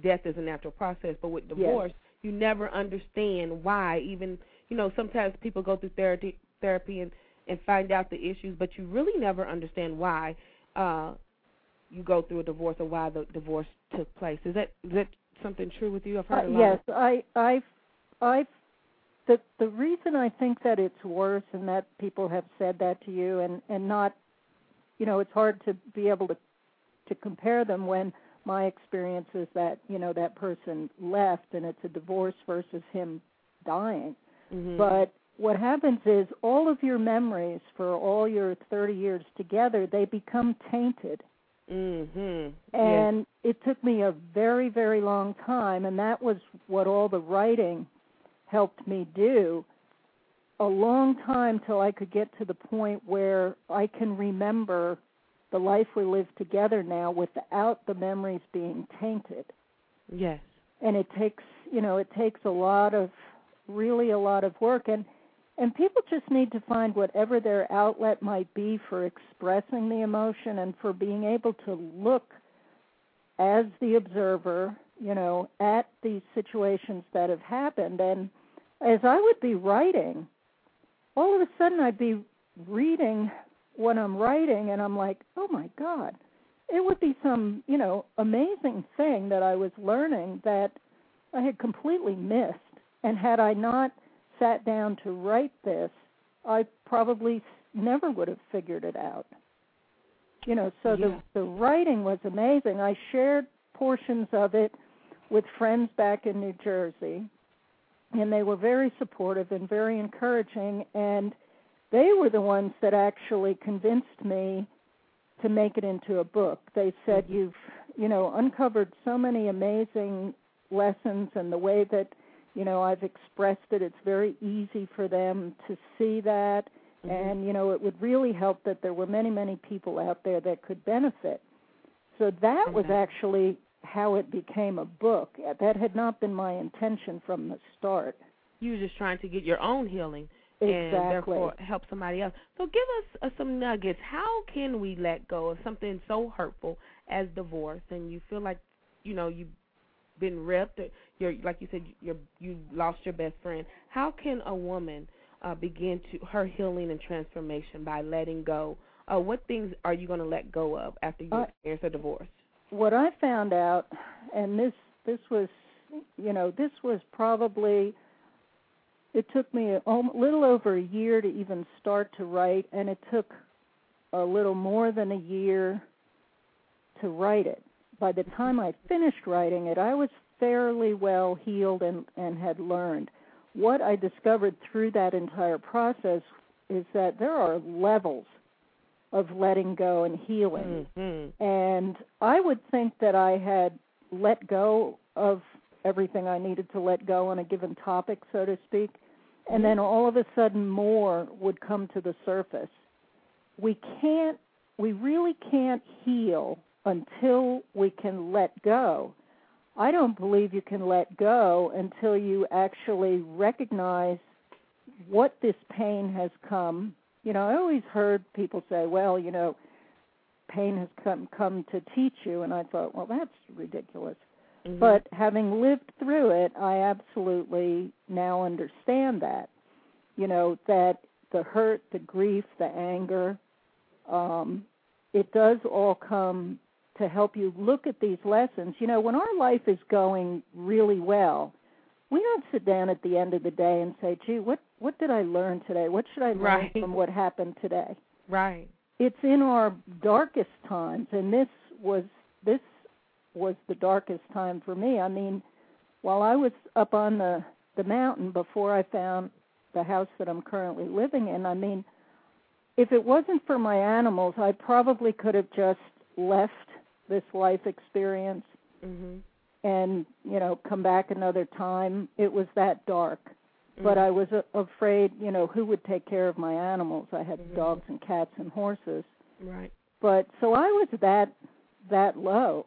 Death is a natural process, but with Yes. divorce you never understand why. Even you know sometimes people go through therapy therapy and and find out the issues, but you really never understand why. uh you go through a divorce or why the divorce took place. Is that is that something true with you? I've heard Uh, a lot. yes, I, I, I. The the reason I think that it's worse and that people have said that to you and and not, you know, it's hard to be able to to compare them when my experience is that you know that person left and it's a divorce versus him dying. Mhm. But what happens is all of your memories for all your 30 years together, they become tainted. Mhm. And it took me a very, very long time, and that was what all the writing helped me do. A long time till I could get to the point where I can remember the life we live together now without the memories being tainted. Yes. And it takes, you know, it takes a lot of really a lot of work and and people just need to find whatever their outlet might be for expressing the emotion and for being able to look as the observer, you know, at these situations that have happened. And as I would be writing, all of a sudden I'd be reading what I'm writing and I'm like, oh my God. It would be some, you know, amazing thing that I was learning that I had completely missed. And had I not sat down to write this, I probably never would have figured it out. You know, so Yeah. the the writing was amazing. I shared portions of it with friends back in New Jersey, and they were very supportive and very encouraging and they were the ones that actually convinced me to make it into a book. They said you've, you know, uncovered so many amazing lessons and the way that you know I've expressed it it's very easy for them to see that Mhm. and you know it would really help that there were many many people out there that could benefit so that was actually how it became a book that had not been my intention from the start you were just trying to get your own healing exactly and therefore help somebody else. So give us uh, some nuggets. How can we let go of something so hurtful as divorce, and you feel like you know you've been ripped, or you're like you said you're you lost your best friend. How can a woman uh, begin to her healing and transformation by letting go? Uh, what things are you going to let go of after you Uh, experience a divorce? What I found out, and this this was, you know, this was probably. It took me a little over a year to even start to write, and it took a little more than a year to write it. By the time I finished writing it, I was fairly well healed and and had learned. What I discovered through that entire process is that there are levels of letting go and healing Mm-hmm. and I would think that I had let go of everything I needed to let go on a given topic, so to speak, and then all of a sudden more would come to the surface. We can't, we really can't heal until we can let go. I don't believe you can let go until you actually recognize what this pain has come. You know, I always heard people say, well, you know, pain has come come to teach you and I thought, well, that's ridiculous. Mhm. But having lived through it, I absolutely now understand that. You know, that the hurt, the grief, the anger, um, it does all come to help you look at these lessons. You know, when our life is going really well, we don't sit down at the end of the day and say, "Gee, what what did I learn today? What should I learn Right. from what happened today?" right. it's in our darkest times and this was this was the darkest time for me i mean while i was up on the the mountain before i found the house that i'm currently living in i mean if it wasn't for my animals i probably could have just left this life experience Mhm. And you know come back another time it was that dark but Mhm. I was uh, afraid, you know, who would take care of my animals? I had Mhm. dogs and cats and horses. right. But so I was that that low.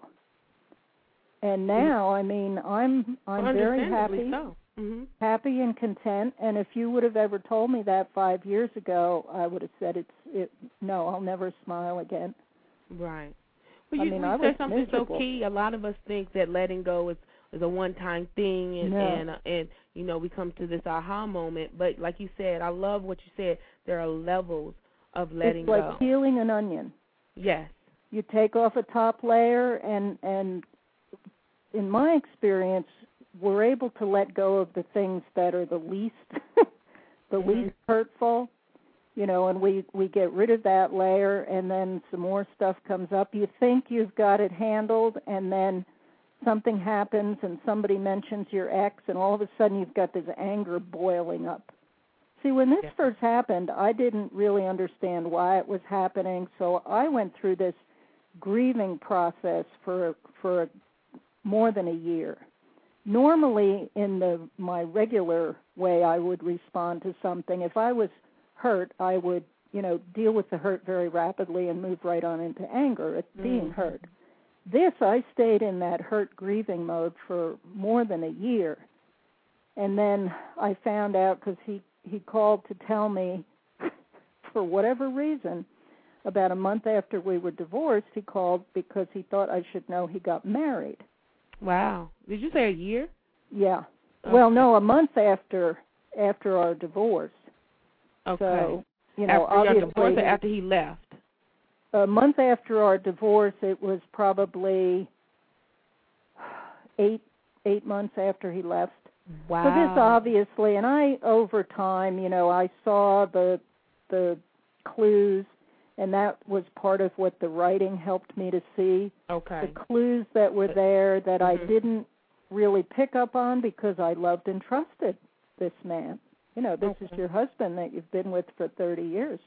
And now, I mean, I'm I'm very happy, So. Mhm. happy and content. And if you would have ever told me that five years ago, I would have said it's it. No, I'll never smile again. Right. Well, I you, mean, you I said something miserable. so key. A lot of us think that letting go is is a one time thing, and No. and uh, and you know we come to this aha moment. But like you said, I love what you said. There are levels of letting it's like go. peeling an onion. Yes. You take off a top layer and and in my experience, we're able to let go of the things that are the least the Mhm. least hurtful you know and we we get rid of that layer and then some more stuff comes up. You think you've got it handled and then something happens and somebody mentions your ex and all of a sudden you've got this anger boiling up. See when this Yeah. first happened i didn't really understand why it was happening so i went through this grieving process for for more than a year. Normally in the my regular way i would respond to something. If i was hurt i would you know deal with the hurt very rapidly and move right on into anger at being Mhm. hurt this i stayed in that hurt grieving mode for more than a year and then i found out because he he called to tell me for whatever reason about a month after we were divorced he called because he thought i should know he got married Wow. Did you say a year? yeah. Okay. Well, no, a month after after our divorce. Okay. So, you know, after your obviously divorce or after he left? a month after our divorce, it was probably eight eight months after he left. Wow. So this obviously, and I over time, you know, I saw the the clues, and that was part of what the writing helped me to see. Okay. the clues that were there that I Mhm. didn't really pick up on because I loved and trusted this man. You know, this is your husband that you've been with for 30 years.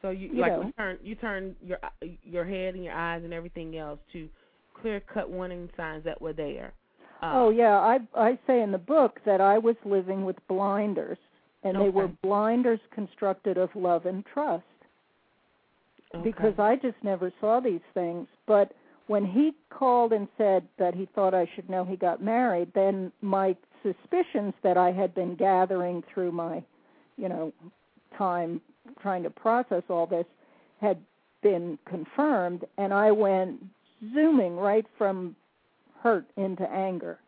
So you, you like know. you turn you turn your your head and your eyes and everything else to clear cut warning signs that were there. Uh, oh yeah, I I say in the book that I was living with blinders and they were blinders constructed of love and trust okay. because I just never saw these things, but when he called and said that he thought I should know he got married, then my suspicions that I had been gathering through my, you know, time trying to process all this had been confirmed, and I went zooming right from hurt into anger.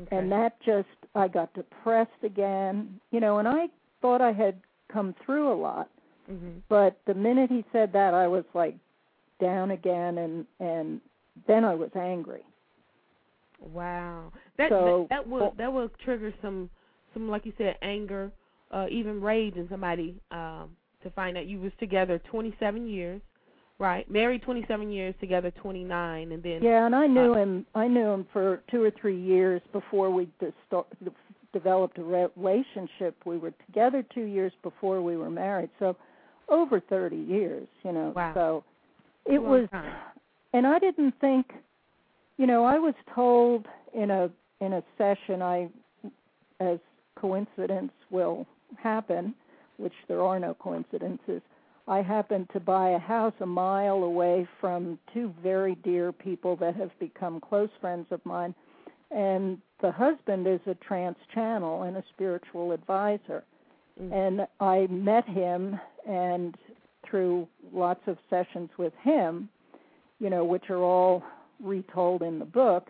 okay. And that just, I got depressed again, you know, and I thought I had come through a lot Mhm. but the minute he said that i was like down again and and then i was angry Wow. That So- that, that will that will trigger some some like you said anger, uh even rage in somebody um to find out you was together 27 years, right? Married 27 years, together 29 and then yeah and i knew Uh, him i knew him for two or three years before we de- start, developed a relationship we were together two years before we were married so over thirty years you know Wow. so it was time. and I didn't think you know, I was told in a in a session I as coincidence will happen, which there are no coincidences, I happened to buy a house a mile away from two very dear people that have become close friends of mine. And the husband is a trance channel and a spiritual advisor. Mm. And I met him and through lots of sessions with him, you know, which are all retold in the book,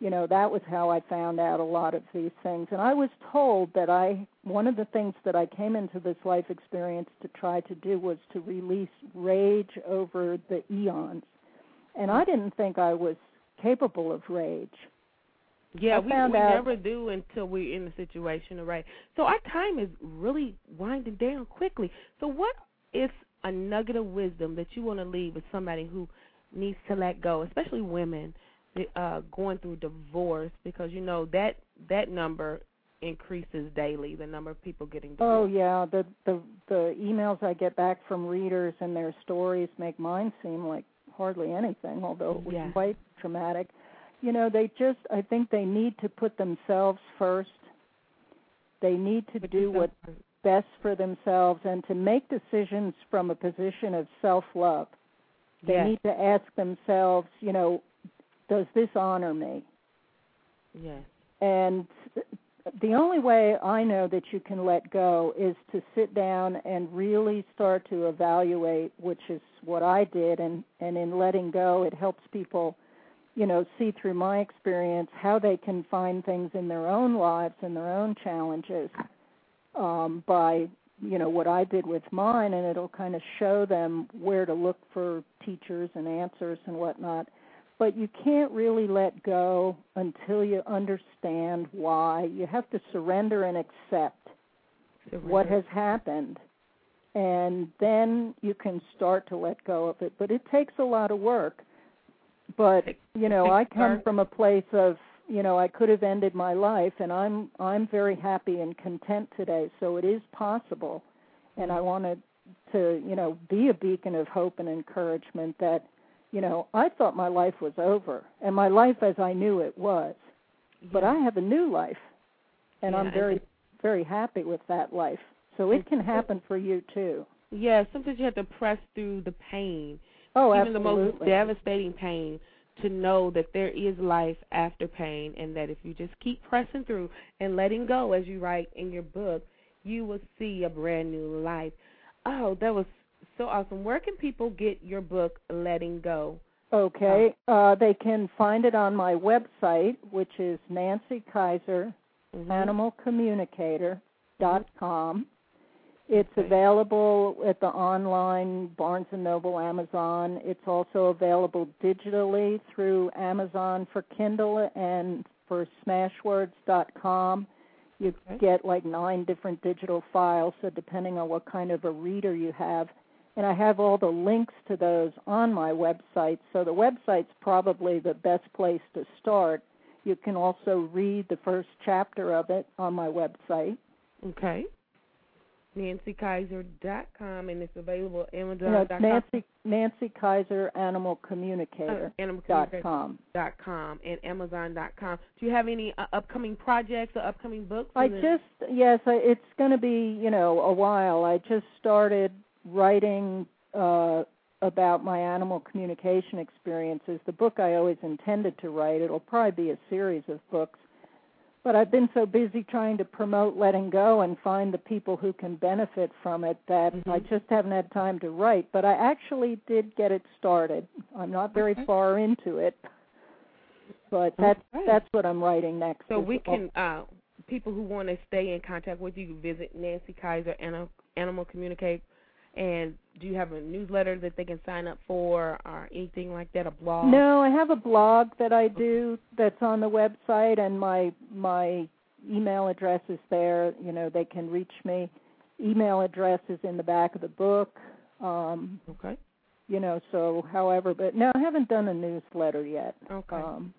you know, that was how I found out a lot of these things. And I was told that I one of the things that I came into this life experience to try to do was to release rage over the eons. And I didn't think I was capable of rage. Yeah, we, we out- never do until we're in the situation, right? So our time is really winding down quickly. So what is a nugget of wisdom that you want to leave with somebody who needs to let go, especially women uh, going through divorce, because you know that that number increases daily. The number of people getting Oh yeah, the the the emails I get back from readers and their stories make mine seem like hardly anything, although it was Yeah. quite traumatic. You know, they just I think they need to put themselves first. They need to do what's best for themselves and to make decisions from a position of self-love. They Yes. need to ask themselves, you know, does this honor me? Yes. And the only way I know that you can let go is to sit down and really start to evaluate, which is what I did. And, and in letting go, it helps people, you know, see through my experience how they can find things in their own lives and their own challenges um, by, you know, what I did with mine. And it'll kind of show them where to look for teachers and answers and whatnot. but you can't really let go until you understand why. You have to surrender and accept what has happened. And then you can start to let go of it. But it takes a lot of work. But, you know, I come from a place of, you know, I could have ended my life and I'm I'm very happy and content today. So it is possible. And I wanted to, you know, be a beacon of hope and encouragement that, you know, I thought my life was over and my life as I knew it was. But I have a new life and Yeah, I'm very very happy with that life. So it can happen for you too. Yeah, sometimes you have to press through the pain, Oh, even absolutely. the most devastating pain, to know that there is life after pain, and that if you just keep pressing through and letting go, as you write in your book, you will see a brand new life. Oh, that was so awesome. Where can people get your book, Letting Go? Okay. Uh, they can find it on my website, which is Nancy Kaiser, Mhm. animalcommunicator.com. It's available at the online Barnes and Noble, Amazon. It's also available digitally through Amazon for Kindle and for Smashwords.com. You get like nine different digital files, so depending on what kind of a reader you have. And I have all the links to those on my website, so the website's probably the best place to start. You can also read the first chapter of it on my website. Okay. NancyKaiser.com, and it's available at Amazon.com. it's Nancy Nancy Kaiser Animal Communicator Uh, Animal dot com. dot com and Amazon.com. Do you have any uh, upcoming projects or upcoming books? I just yes, I, it's going to be you know a while. I just started writing uh, about my animal communication experiences. The book I always intended to write. It'll probably be a series of books. But I've been so busy trying to promote letting go and find the people who can benefit from it that I Mhm. just haven't had time to write. But I actually did get it started. I'm not very Okay. far into it, but that's Okay. that's what I'm writing next. So we can uh people who want to stay in contact with you visit Nancy Kaiser Animal Communicate. And do you have a newsletter that they can sign up for or anything like that? A blog? No, I have a blog that I do that's on the website, and my my email address is there. You know, they can reach me. Email address is in the back of the book. Um, Okay. you know, so however, but no, I haven't done a newsletter yet. Okay. Um,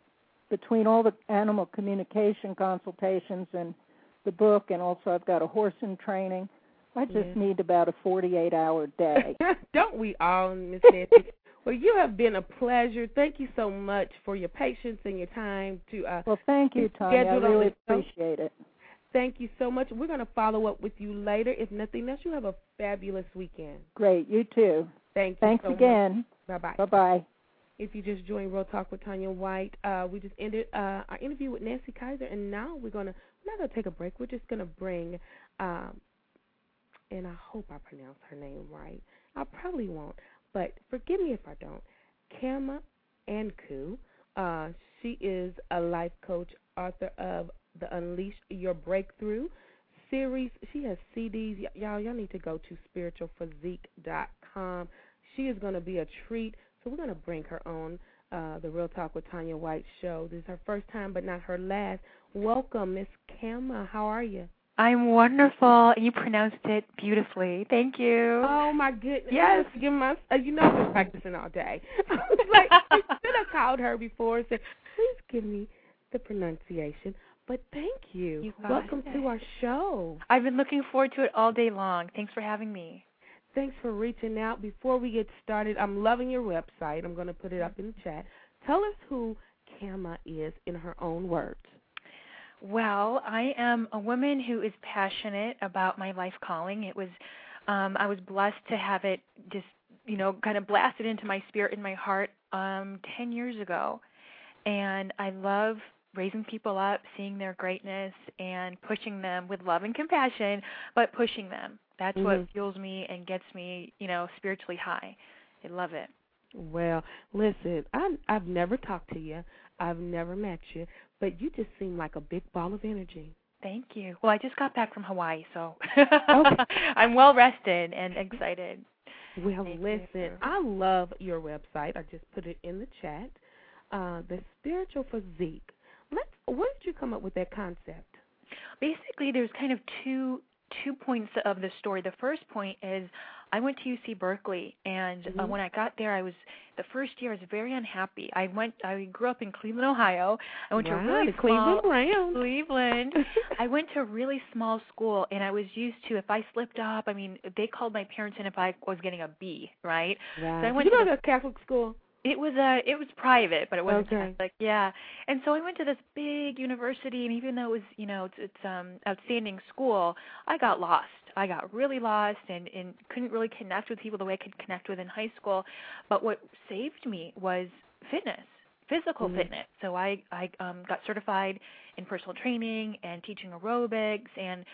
between all the animal communication consultations and the book, and also I've got a horse in training. I just Yeah. need about a 48 hour day. Don't we all, Miss Nancy? well, you have been a pleasure. Thank you so much for your patience and your time to uh well, thank you, Tanya. I really appreciate it. Thank you so much. We're going to follow up with you later. If nothing else, you have a fabulous weekend. Great, you too. Thank you. Thanks so again. Bye bye. Bye bye. If you just joined Real Talk with Tanya White, uh, we just ended uh, our interview with Nancy Kaiser, and now we're gonna we're not gonna take a break. We're just gonna bring, um, and I hope I pronounce her name right. I probably won't, but forgive me if I don't. Khama Anku. Uh, she is a life coach, author of the Unleash Your Breakthrough series. She has CDs. Y- y'all, y'all need to go to spiritualphysique.com. She is going to be a treat. So we're going to bring her on uh, the Real Talk with Tanya White show. This is her first time, but not her last. Welcome, Miss Khama. How are you? I'm wonderful. You pronounced it beautifully. Thank you. Oh my goodness! Yes. Give my. Uh, you know I've been practicing all day. I was like, I should have called her before and said, "Please give me the pronunciation." But thank you. You Welcome it. to our show. I've been looking forward to it all day long. Thanks for having me. Thanks for reaching out. Before we get started, I'm loving your website. I'm going to put it up in the chat. Tell us who Khama is in her own words. Well, I am a woman who is passionate about my life calling. It was um I was blessed to have it just, you know, kind of blasted into my spirit and my heart um 10 years ago. And I love raising people up, seeing their greatness and pushing them with love and compassion, but pushing them. That's Mhm. what fuels me and gets me, you know, spiritually high. I love it. Well, listen, I I've never talked to you. I've never met you, but you just seem like a big ball of energy. Thank you. Well, I just got back from Hawaii, so Okay. I'm well rested and excited. Well, Thank listen, you. I love your website. I just put it in the chat. uh, the spiritual physique. Let's. Where did you come up with that concept? Basically, there's kind of two two points of the story. The first point is I went to UC Berkeley, and uh, Mhm. when I got there, I was the first year I was very unhappy. I went. I grew up in Cleveland, Ohio. I went to a really the small Cleveland Cleveland. I went to a really small school, and I was used to if I slipped up. I mean, they called my parents in if I was getting a B, right? Right. So I Did went you to go the- to a Catholic school? It was uh it was private, but it wasn't Okay. Catholic. Yeah. And so I went to this big university and even though it was, you know, it's it's um outstanding school, I got lost. I got really lost and and couldn't really connect with people the way I could connect with in high school. But what saved me was fitness, physical Mhm. fitness. So I I um got certified in personal training and teaching aerobics and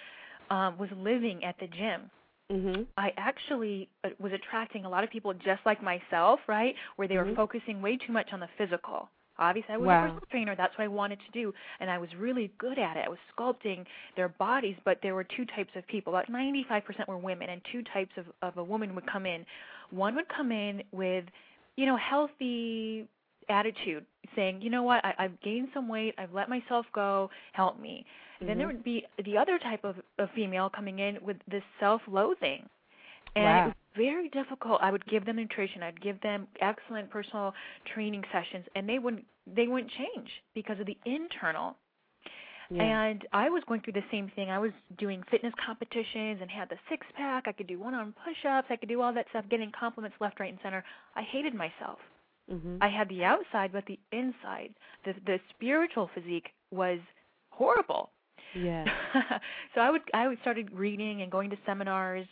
um was living at the gym. Mhm. I actually uh, was attracting a lot of people just like myself, right? Where they were Mhm. focusing way too much on the physical. Obviously, I was Wow. a personal trainer. That's what I wanted to do, and I was really good at it. I was sculpting their bodies, but there were two types of people. About 95% were women, and two types of of a woman would come in. One would come in with, you know, healthy attitude, saying, you know what, I, I've gained some weight. I've let myself go. Help me. Then there Mhm. would be the other type of, of female coming in with this self-loathing, and Wow. it was very difficult. I would give them nutrition. I'd give them excellent personal training sessions, and they wouldn't they wouldn't change because of the internal. Yeah. And I was going through the same thing. I was doing fitness competitions and had the six pack. I could do one arm push ups. I could do all that stuff, getting compliments left, right, and center. I hated myself. Mhm. I had the outside, but the inside, the the spiritual physique was horrible. yeah. so I would I would started reading and going to seminars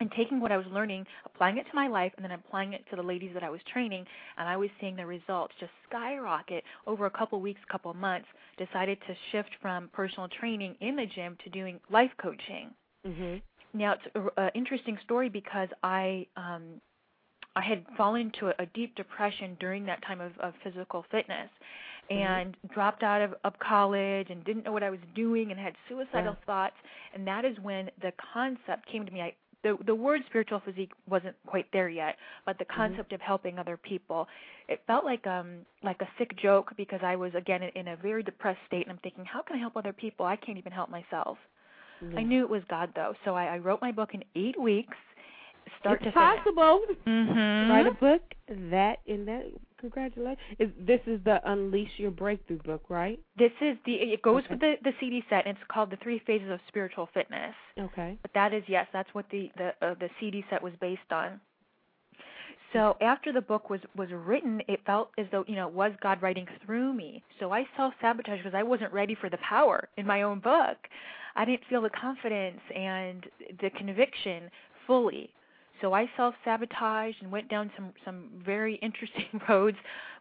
and taking what I was learning, applying it to my life, and then applying it to the ladies that I was training, and I was seeing the results just skyrocket over a couple weeks, couple months. Decided to shift from personal training in the gym to doing life coaching. Mhm. Now it's an interesting story because I um I had fallen into a, a deep depression during that time of, of physical fitness and dropped out of, of college and didn't know what I was doing and had suicidal Yeah. thoughts and that is when the concept came to me. I the the word spiritual physique wasn't quite there yet, but the concept of helping other people, it felt like um like a sick joke because I was again in, a very depressed state and I'm thinking, how can I help other people? I can't even help myself. Yeah. I knew it was God though, so I, I wrote my book in eight weeks, start it's to possible. Mm-hmm. Write a book. That in that. Congratulations. Is this is the Unleash Your Breakthrough book, right? This is the it goes Okay. with the the CD set, and it's called the Three Phases of Spiritual Fitness. Okay. But that is yes, that's what the the uh, the CD set was based on. So after the book was was written, it felt as though you know was God writing through me. So I self sabotaged because I wasn't ready for the power in my own book. I didn't feel the confidence and the conviction fully. So I self sabotaged and went down some some very interesting roads,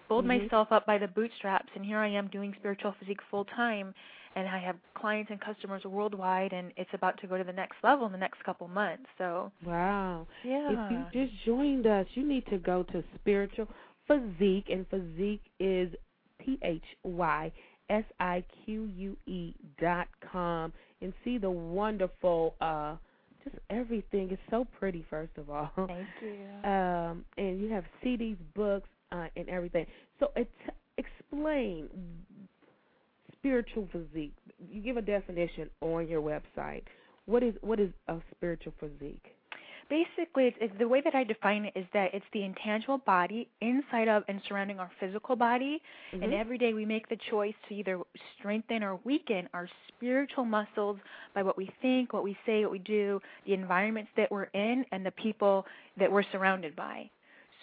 pulled Mhm. myself up by the bootstraps, and here I am doing spiritual physique full time and I have clients and customers worldwide, and it's about to go to the next level in the next couple months. So Wow. yeah, If you just joined us, you need to go to Spiritual Physique, and Physique is P H Y S I Q U E dot com, and see the wonderful, uh, just everything. It's so pretty, first of all. thank you. Um, and you have CDs, books, uh, and everything. So, it, explain spiritual physique. You give a definition on your website. What is what is a spiritual physique? Basically, it's, it's the way that I define it is that it's the intangible body inside of and surrounding our physical body, and Mhm. every day we make the choice to either strengthen or weaken our spiritual muscles by what we think, what we say, what we do, the environments that we're in, and the people that we're surrounded by.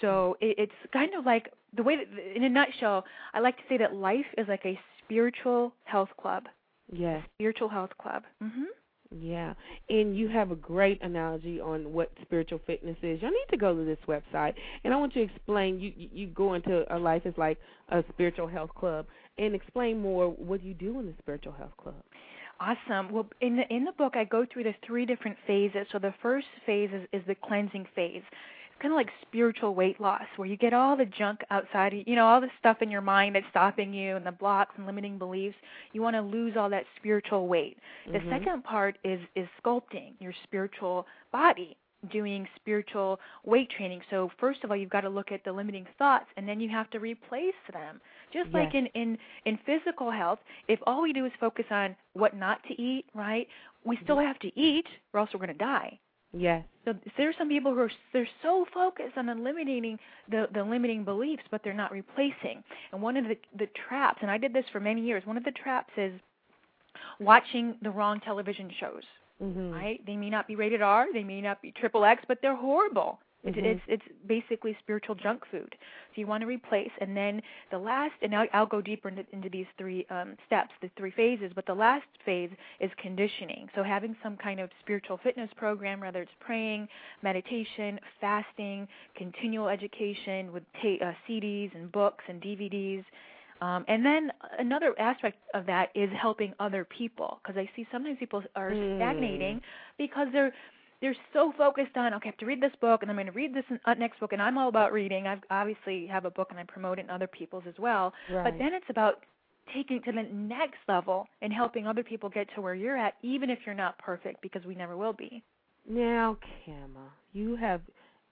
So it, it's kind of like the way that, in a nutshell, I like to say that life is like a spiritual health club. Yes. Spiritual health club. Mhm. Yeah, and you have a great analogy on what spiritual fitness is. You'll need to go to this website, and I want you to explain. You you go into a life is like a spiritual health club, and explain more what you do in the spiritual health club. Awesome. Well, in the in the book, I go through the three different phases. So the first phase is, is the cleansing phase. Kind of like spiritual weight loss, where you get all the junk outside, you know, all the stuff in your mind that's stopping you, and the blocks and limiting beliefs. You want to lose all that spiritual weight. The Mhm. second part is is sculpting your spiritual body. doing spiritual weight training. So first of all, you've got to look at the limiting thoughts, and then you have to replace them. Just like in in in physical health, if all we do is focus on what not to eat, right? We still have to eat, or else we're going to die. Yes. So there are some people who are they're so focused on eliminating the the limiting beliefs, but they're not replacing. And one of the the traps, and I did this for many years. One of the traps is watching the wrong television shows. Mhm. Right? They may not be rated R, they may not be triple X, but they're horrible. It's Mhm. It's it's basically spiritual junk food. So you want to replace, and then the last, and I'll, I'll go deeper into, into these three um, steps, the three phases. But the last phase is conditioning. So having some kind of spiritual fitness program, whether it's praying, meditation, fasting, continual education with ta- uh, CDs and books and DVDs. Um, and then another aspect of that is helping other people because I see sometimes people are Mm. stagnating because they're they're so focused on okay, I have to read this book and I'm going to read this uh, next book and I'm all about reading. I've obviously have a book and I promote it in other people's as well. Right. But then it's about taking it to the next level and helping other people get to where you're at, even if you're not perfect, because we never will be. Now, Khama, you have,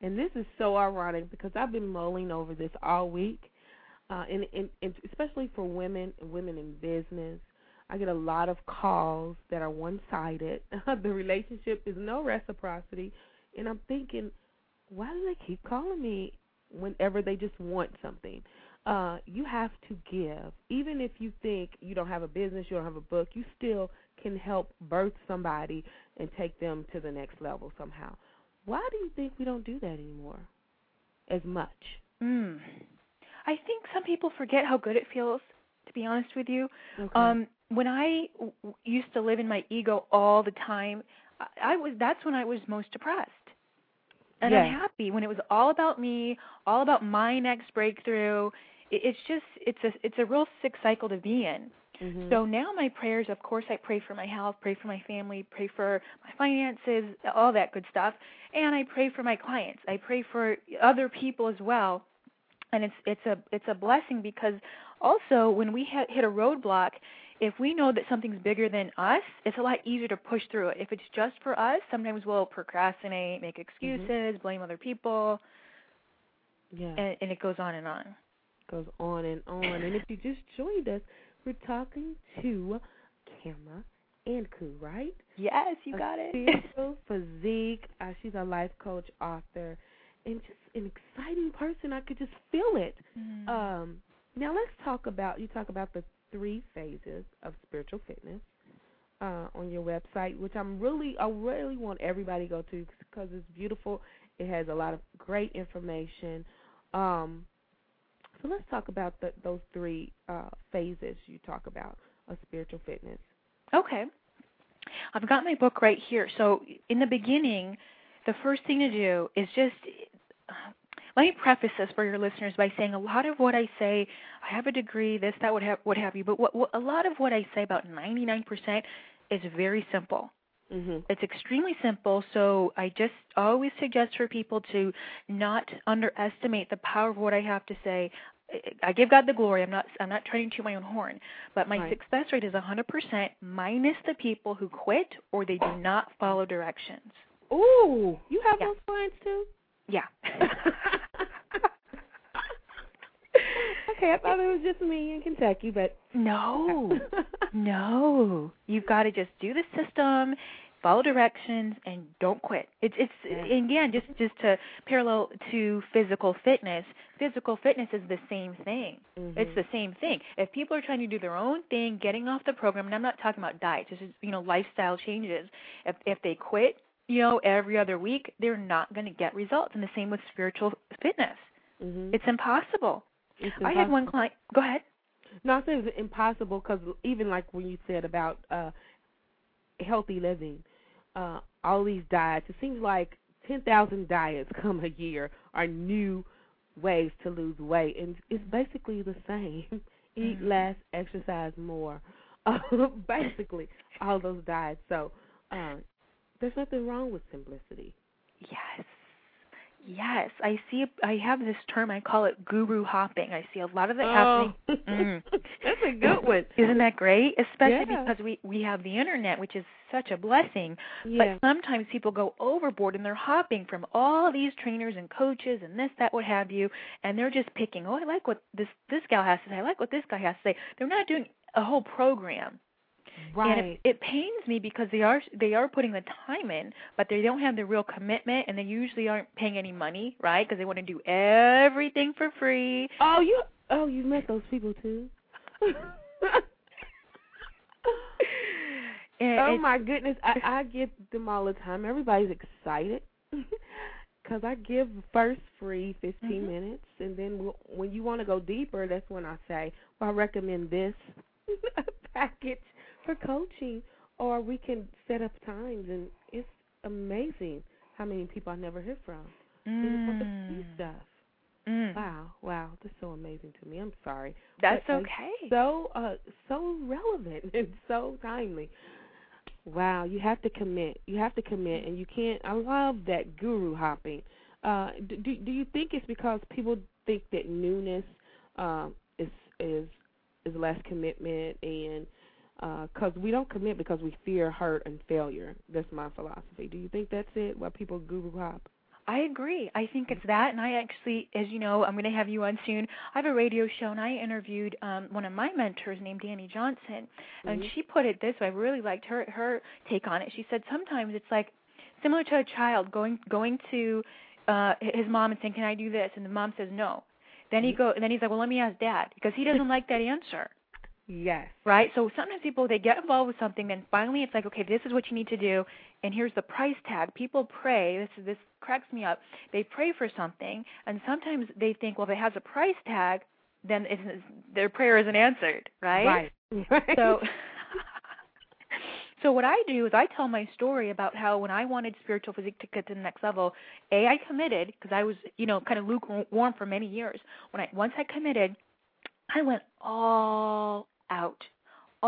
and this is so ironic because I've been mulling over this all week, uh, and, and, and especially for women and women in business. I get a lot of calls that are one-sided. the relationship is no reciprocity, and I'm thinking, why do they keep calling me whenever they just want something? Uh, you have to give, even if you think you don't have a business, you don't have a book, you still can help birth somebody and take them to the next level somehow. Why do you think we don't do that anymore as much? Mm. I think some people forget how good it feels. To be honest with you, Okay. um, when I w- used to live in my ego all the time, I, I was that's when I was most depressed and Yes. unhappy. When it was all about me, all about my next breakthrough. It, it's just it's a it's a real sick cycle to be in. Mhm. So now my prayers, of course, I pray for my health, pray for my family, pray for my finances, all that good stuff, and I pray for my clients. I pray for other people as well, and it's it's a it's a blessing because also when we hit, hit a roadblock, if we know that something's bigger than us, it's a lot easier to push through it. If it's just for us, sometimes we'll procrastinate, make excuses, blame other people, yeah. and, and it goes on and on. goes on and on. And if you just joined us, we're talking to Khama Anku, right? Yes, you A got it. Physique. Uh, she's a life coach, author, and just an exciting person. I could just feel it. Mm. Um, now let's talk about. You talk about the three phases of spiritual fitness uh, on your website, which I'm really, I really want everybody to go to because it's beautiful. It has a lot of great information. Um, so let's talk about the, those three uh, phases you talk about of spiritual fitness. Okay. I've got my book right here. So, in the beginning, the first thing to do is just let me preface this for your listeners by saying a lot of what I say, I have a degree, this, that, what have, what have you, but what, what, a lot of what I say, about 99%, is very simple. Mm-hmm. It's extremely simple, so I just always suggest for people to not underestimate the power of what I have to say. I give God the glory. I'm not I'm not trying to my own horn, but my Right. success rate is 100% minus the people who quit or they do not follow directions. Ooh, you have Yeah. those clients too? Yeah. okay, I thought it was just me in Kentucky, but no. No. You've got to just do the system, follow directions and don't quit. It's it's Yeah. again just just to parallel to physical fitness. Physical fitness is the same thing. It's Mhm. the same thing. If people are trying to do their own thing, getting off the program, and I'm not talking about diets, this is you know lifestyle changes. If if they quit, you know, every other week, they're not going to get results. And the same with spiritual fitness. Mhm. It's impossible. I had one client. Go ahead. No, I said it's impossible because even like when you said about uh healthy living, uh all these diets, it seems like ten thousand diets come a year are new ways to lose weight, and it's basically the same. Eat Mhm. less, exercise more. Uh, basically, all those diets. So uh, there's nothing wrong with simplicity. Yes. Yes, I see. I have this term. I call it guru hopping. I see a lot of it Oh. happening. Mm. That's a good one. Isn't that great? Especially Yeah. because we we have the internet, which is such a blessing. Yeah. But sometimes people go overboard and they're hopping from all these trainers and coaches and this, that, what have you, and they're just picking. Oh, I like what this this gal has to say. I like what this guy has to say. They're not doing a whole program. Right. And it, it pains me because they are they are putting the time in, but they don't have the real commitment, and they usually aren't paying any money, right? Because they want to do everything for free. oh, you oh you met those people too. And oh my goodness, I I get them all the time. Everybody's excited because I give first free 15 Mhm. minutes, and then we'll, when you want to go deeper, that's when I say, well, I recommend this package for coaching, or we can set up times, and it's amazing how many people I never hear from. They just want the free Mm. stuff. Mm. Wow, wow, that's so amazing to me. I'm sorry. That's But, uh, okay. so uh so relevant and so timely. Wow, you have to commit. You have to commit, and you can't. I love that guru hopping. Uh, do do do you think it's because people think that newness um, is is is less commitment, and because we don't commit because we fear hurt and failure. That's my philosophy. Do you think that's it? Why people guru hop? I agree. I think it's that, and I actually, as you know, I'm going to have you on soon. I have a radio show, and I interviewed um, one of my mentors named Dani Johnson, and Mhm. she put it this way. I really liked her her take on it. She said sometimes it's like similar to a child going going to uh his mom and saying, "Can I do this?" and the mom says no. Then he go, and then he's like, "Well, let me ask dad," because he doesn't like that answer. Yes. right? So sometimes people they get involved with something, then finally it's like, okay, this is what you need to do, and here's the price tag. People pray. This this cracks me up. They pray for something, and sometimes they think, well, if it has a price tag, then it's, their prayer isn't answered, right? Right. Right. So. So what I do is I tell my story about how when I wanted spiritual physique to get to the next level, a I committed because I was you know kind of lukewarm for many years. When I once I committed, I went all out,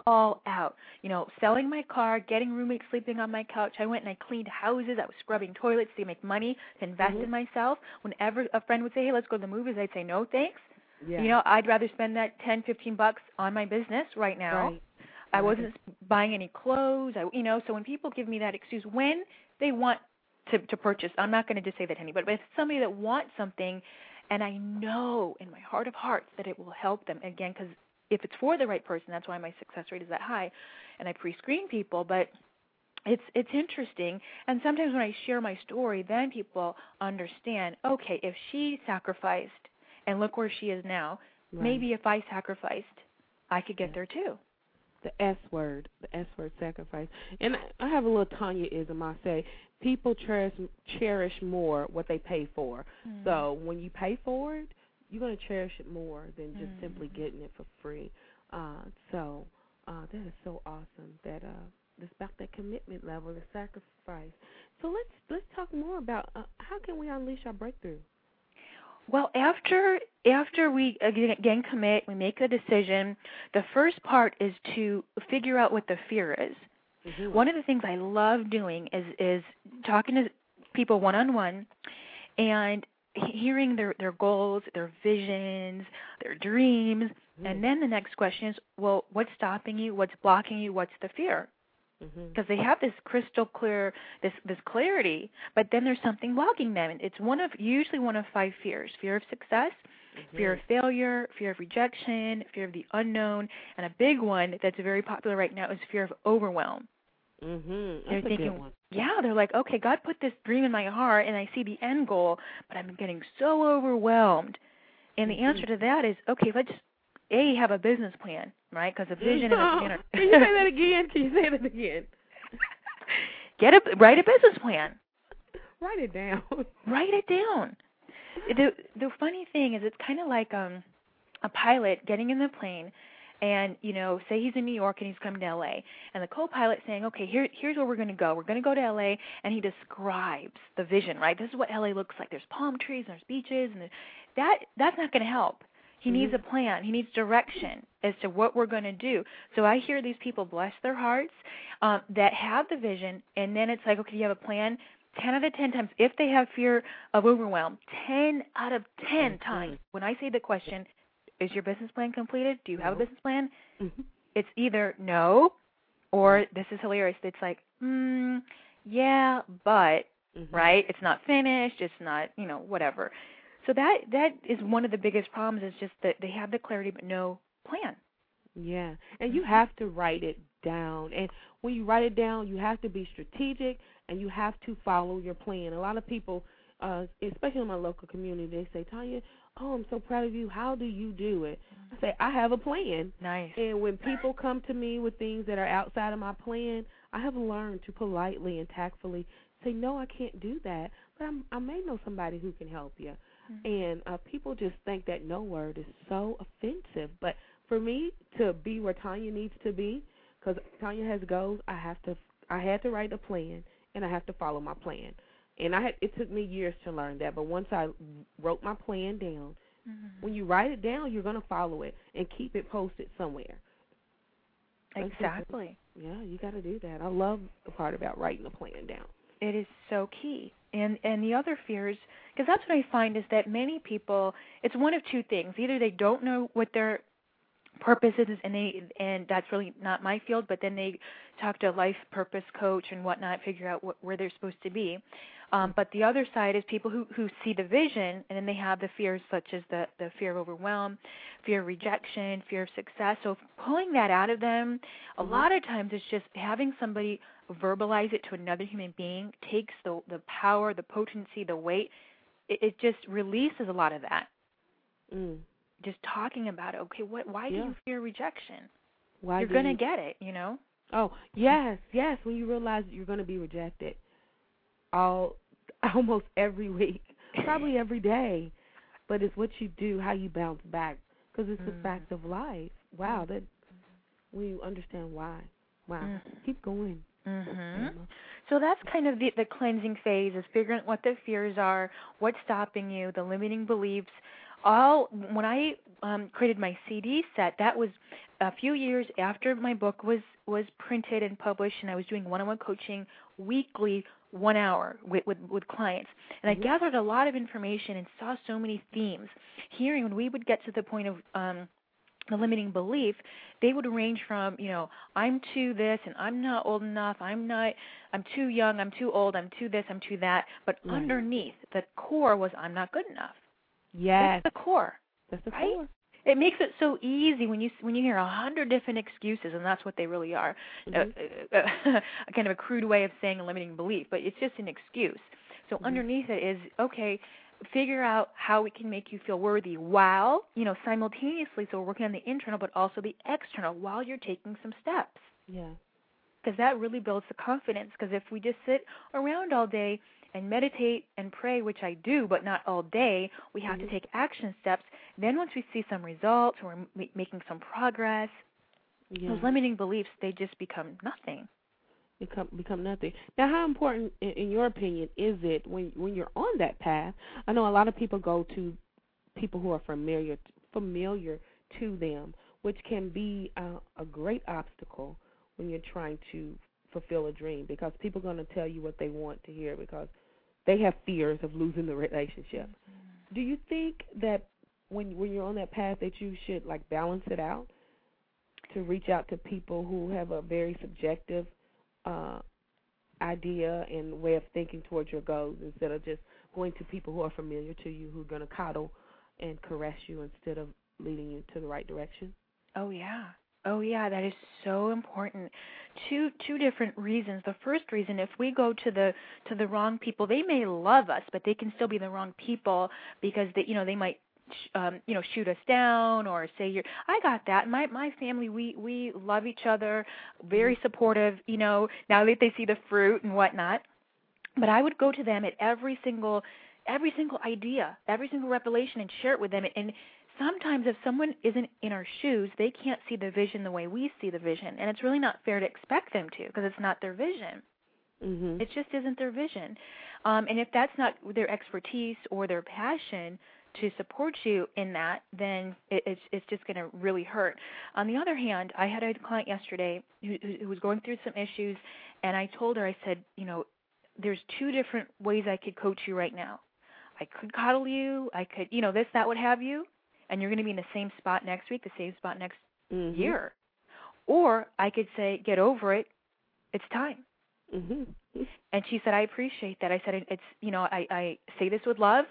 all out. You know, selling my car, getting roommates sleeping on my couch. I went and I cleaned houses. I was scrubbing toilets to make money to invest Mhm. in myself. Whenever a friend would say, "Hey, let's go to the movies," I'd say, "No, thanks." yeah. You know, I'd rather spend that ten, fifteen bucks on my business right now. Right. I wasn't buying any clothes. I, you know, so when people give me that excuse, when they want to to purchase, I'm not going to just say that to anybody, but if somebody that wants something, and I know in my heart of hearts that it will help them again, because if it's for the right person, that's why my success rate is that high, and I pre-screen people, but it's it's interesting and sometimes when i share my story then people understand okay if she sacrificed and look where she is now Right. maybe if i sacrificed i could get there too the S word, the S word sacrifice. And I- have a little Tanya-ism. I say people cherish cherish more what they pay for. Mm. So when you pay for it, you're going to cherish it more than just Mm. simply getting it for free. Uh, so uh, that is so awesome. That uh, it's about that commitment level, the sacrifice. So let's let's talk more about uh, how can we unleash our breakthrough. Well, after after we again commit, we make the decision. The first part is to figure out what the fear is. Mm-hmm. One of the things I love doing is is talking to people one on one, and hearing their their goals, their visions, their dreams, Mm-hmm. and then the next question is, well, what's stopping you? What's blocking you? What's the fear? Mm-hmm. because they have this crystal clear this this clarity but then there's something blocking them and it's one of usually one of five fears fear of success fear of failure fear of rejection fear of the unknown and a big one that's very popular right now is fear of overwhelm Mm-hmm. they're thinking yeah they're like okay god put this dream in my heart and i see the end goal but i'm getting so overwhelmed and the Mhm. answer to that is okay let's a have a business plan right because a vision and a plan are Can you say that again? Can you say that again? get a write a business plan Write it down. write it down. The the funny thing is it's kind of like um a pilot getting in the plane and you know say he's in New York and he's coming to LA and the co-pilot saying okay here here's where we're going to go. We're going to go to LA and he describes the vision right? This is what LA looks like. There's palm trees and there's beaches and there- that that's not going to help. He needs a plan. He needs direction as to what we're going to do. So I hear these people bless their hearts um that have the vision and then it's like okay you have a plan 10 out of 10 times, if they have fear of overwhelm, 10 out of 10 Mhm. times, when I say the question, is your business plan completed? Do you have a business plan? Mhm. It's either no or this is hilarious. It's like, mm, yeah, but Mhm. right? It's not finished. It's not, you know, whatever. So that that is one of the biggest problems. Is just that they have the clarity but no plan. Yeah, and you Mhm. have to write it down. And when you write it down, you have to be strategic and you have to follow your plan. A lot of people, uh, especially in my local community, they say, Tanya, oh, I'm so proud of you. How do you do it? I say, I have a plan. Nice. And when people come to me with things that are outside of my plan, I have learned to politely and tactfully say, no, I can't do that, but I'm, I may know somebody who can help you. And uh, people just think that no word is so offensive. But for me to be where Tanya needs to be, because Tanya has goals, I have to. I had to write a plan, and I have to follow my plan. And I had, it took me years to learn that. But once I wrote my plan down, Mm-hmm. when you write it down, you're gonna follow it and keep it posted somewhere. Exactly. Yeah, you got to do that. I love the part about writing the plan down. It is so key. And and the other fears, because that's what I find is that many people, it's one of two things. Either they don't know what their purpose is, and they and that's really not my field. But then they talk to a life purpose coach and whatnot, figure out what, where they're supposed to be. Um, but the other side is people who who see the vision, and then they have the fears such as the the fear of overwhelm, fear of rejection, fear of success. So pulling that out of them, a Mhm. lot of times it's just having somebody verbalize it to another human being takes the the power, the potency, the weight. It, it just releases a lot of that. Mm. Just talking about it. Okay, what? Why Yeah. do you fear rejection? Why You're gonna you- get it. You know. Oh yes, yes. When you realize that you're going to be rejected, all almost every week, probably every day, but it's what you do, how you bounce back, because it's the Mhm. fact of life. Wow, that we understand why. Wow, Mhm. keep going. Mhm. So that's kind of the the cleansing phase is figuring out what the fears are, what's stopping you, the limiting beliefs. All when I um created my CD set, that was a few years after my book was was printed and published and I was doing one-on-one coaching weekly 1 hour with with with clients. And. I gathered a lot of information and saw so many themes. Hearing when we would get to the point of um the limiting belief, they would range from, you know, I'm too this and I'm not old enough, I'm not I'm too young, I'm too old, I'm too this, I'm too that. But underneath the core was I'm not good enough. Yes, That's the core. that's the right? core. It makes it so easy when you when you hear a hundred different excuses, and that's what they really are. Mhm. Uh, uh, a kind of a crude way of saying a limiting belief, but it's just an excuse. So Mhm. underneath it is okay. Figure out how we can make you feel worthy while you know simultaneously. So we're working on the internal, but also the external while you're taking some steps Yeah. because that really builds the confidence. Because if we just sit around all day and meditate and pray, which I do, but not all day, we have Mhm. to take action steps. Then once we see some results, or we're m- making some progress, Yeah. those limiting beliefs they just become nothing. become become nothing. Now, how important, in, in your opinion, is it when when you're on that path? I know a lot of people go to people who are familiar familiar to them, which can be uh, a great obstacle when you're trying to fulfill a dream because people are going to tell you what they want to hear because they have fears of losing the relationship. Do you think that when when you're on that path that you should like balance it out to reach out to people who have a very subjective uh, idea and way of thinking towards your goals instead of just going to people who are familiar to you who are going to coddle and caress you instead of leading you to the right direction? Oh yeah. Oh yeah, that is so important. Two two different reasons. The first reason if we go to the to the wrong people, they may love us, but they can still be the wrong people because they you know, they might sh- um you know shoot us down or say you're I got that. My my family we we love each other, very supportive, you know, now that they see the fruit and whatnot. But I would go to them at every single every single idea, every single revelation and share it with them and sometimes if someone isn't in our shoes, they can't see the vision the way we see the vision, and it's really not fair to expect them to because it's not their vision. Mhm. It just isn't their vision. Um, and if that's not their expertise or their passion to support you in that, then it, it's it's just going to really hurt. On the other hand, I had a client yesterday who, who who was going through some issues, and I told her, I said, you know, there's two different ways I could coach you right now. I could coddle you, I could, you know, this, that, what have you, and you're going to be in the same spot next week, the same spot next Mhm. year. Or I could say, get over it. It's time. Mhm. And she said, I appreciate that. I said, it's, you know, I, I say this with love,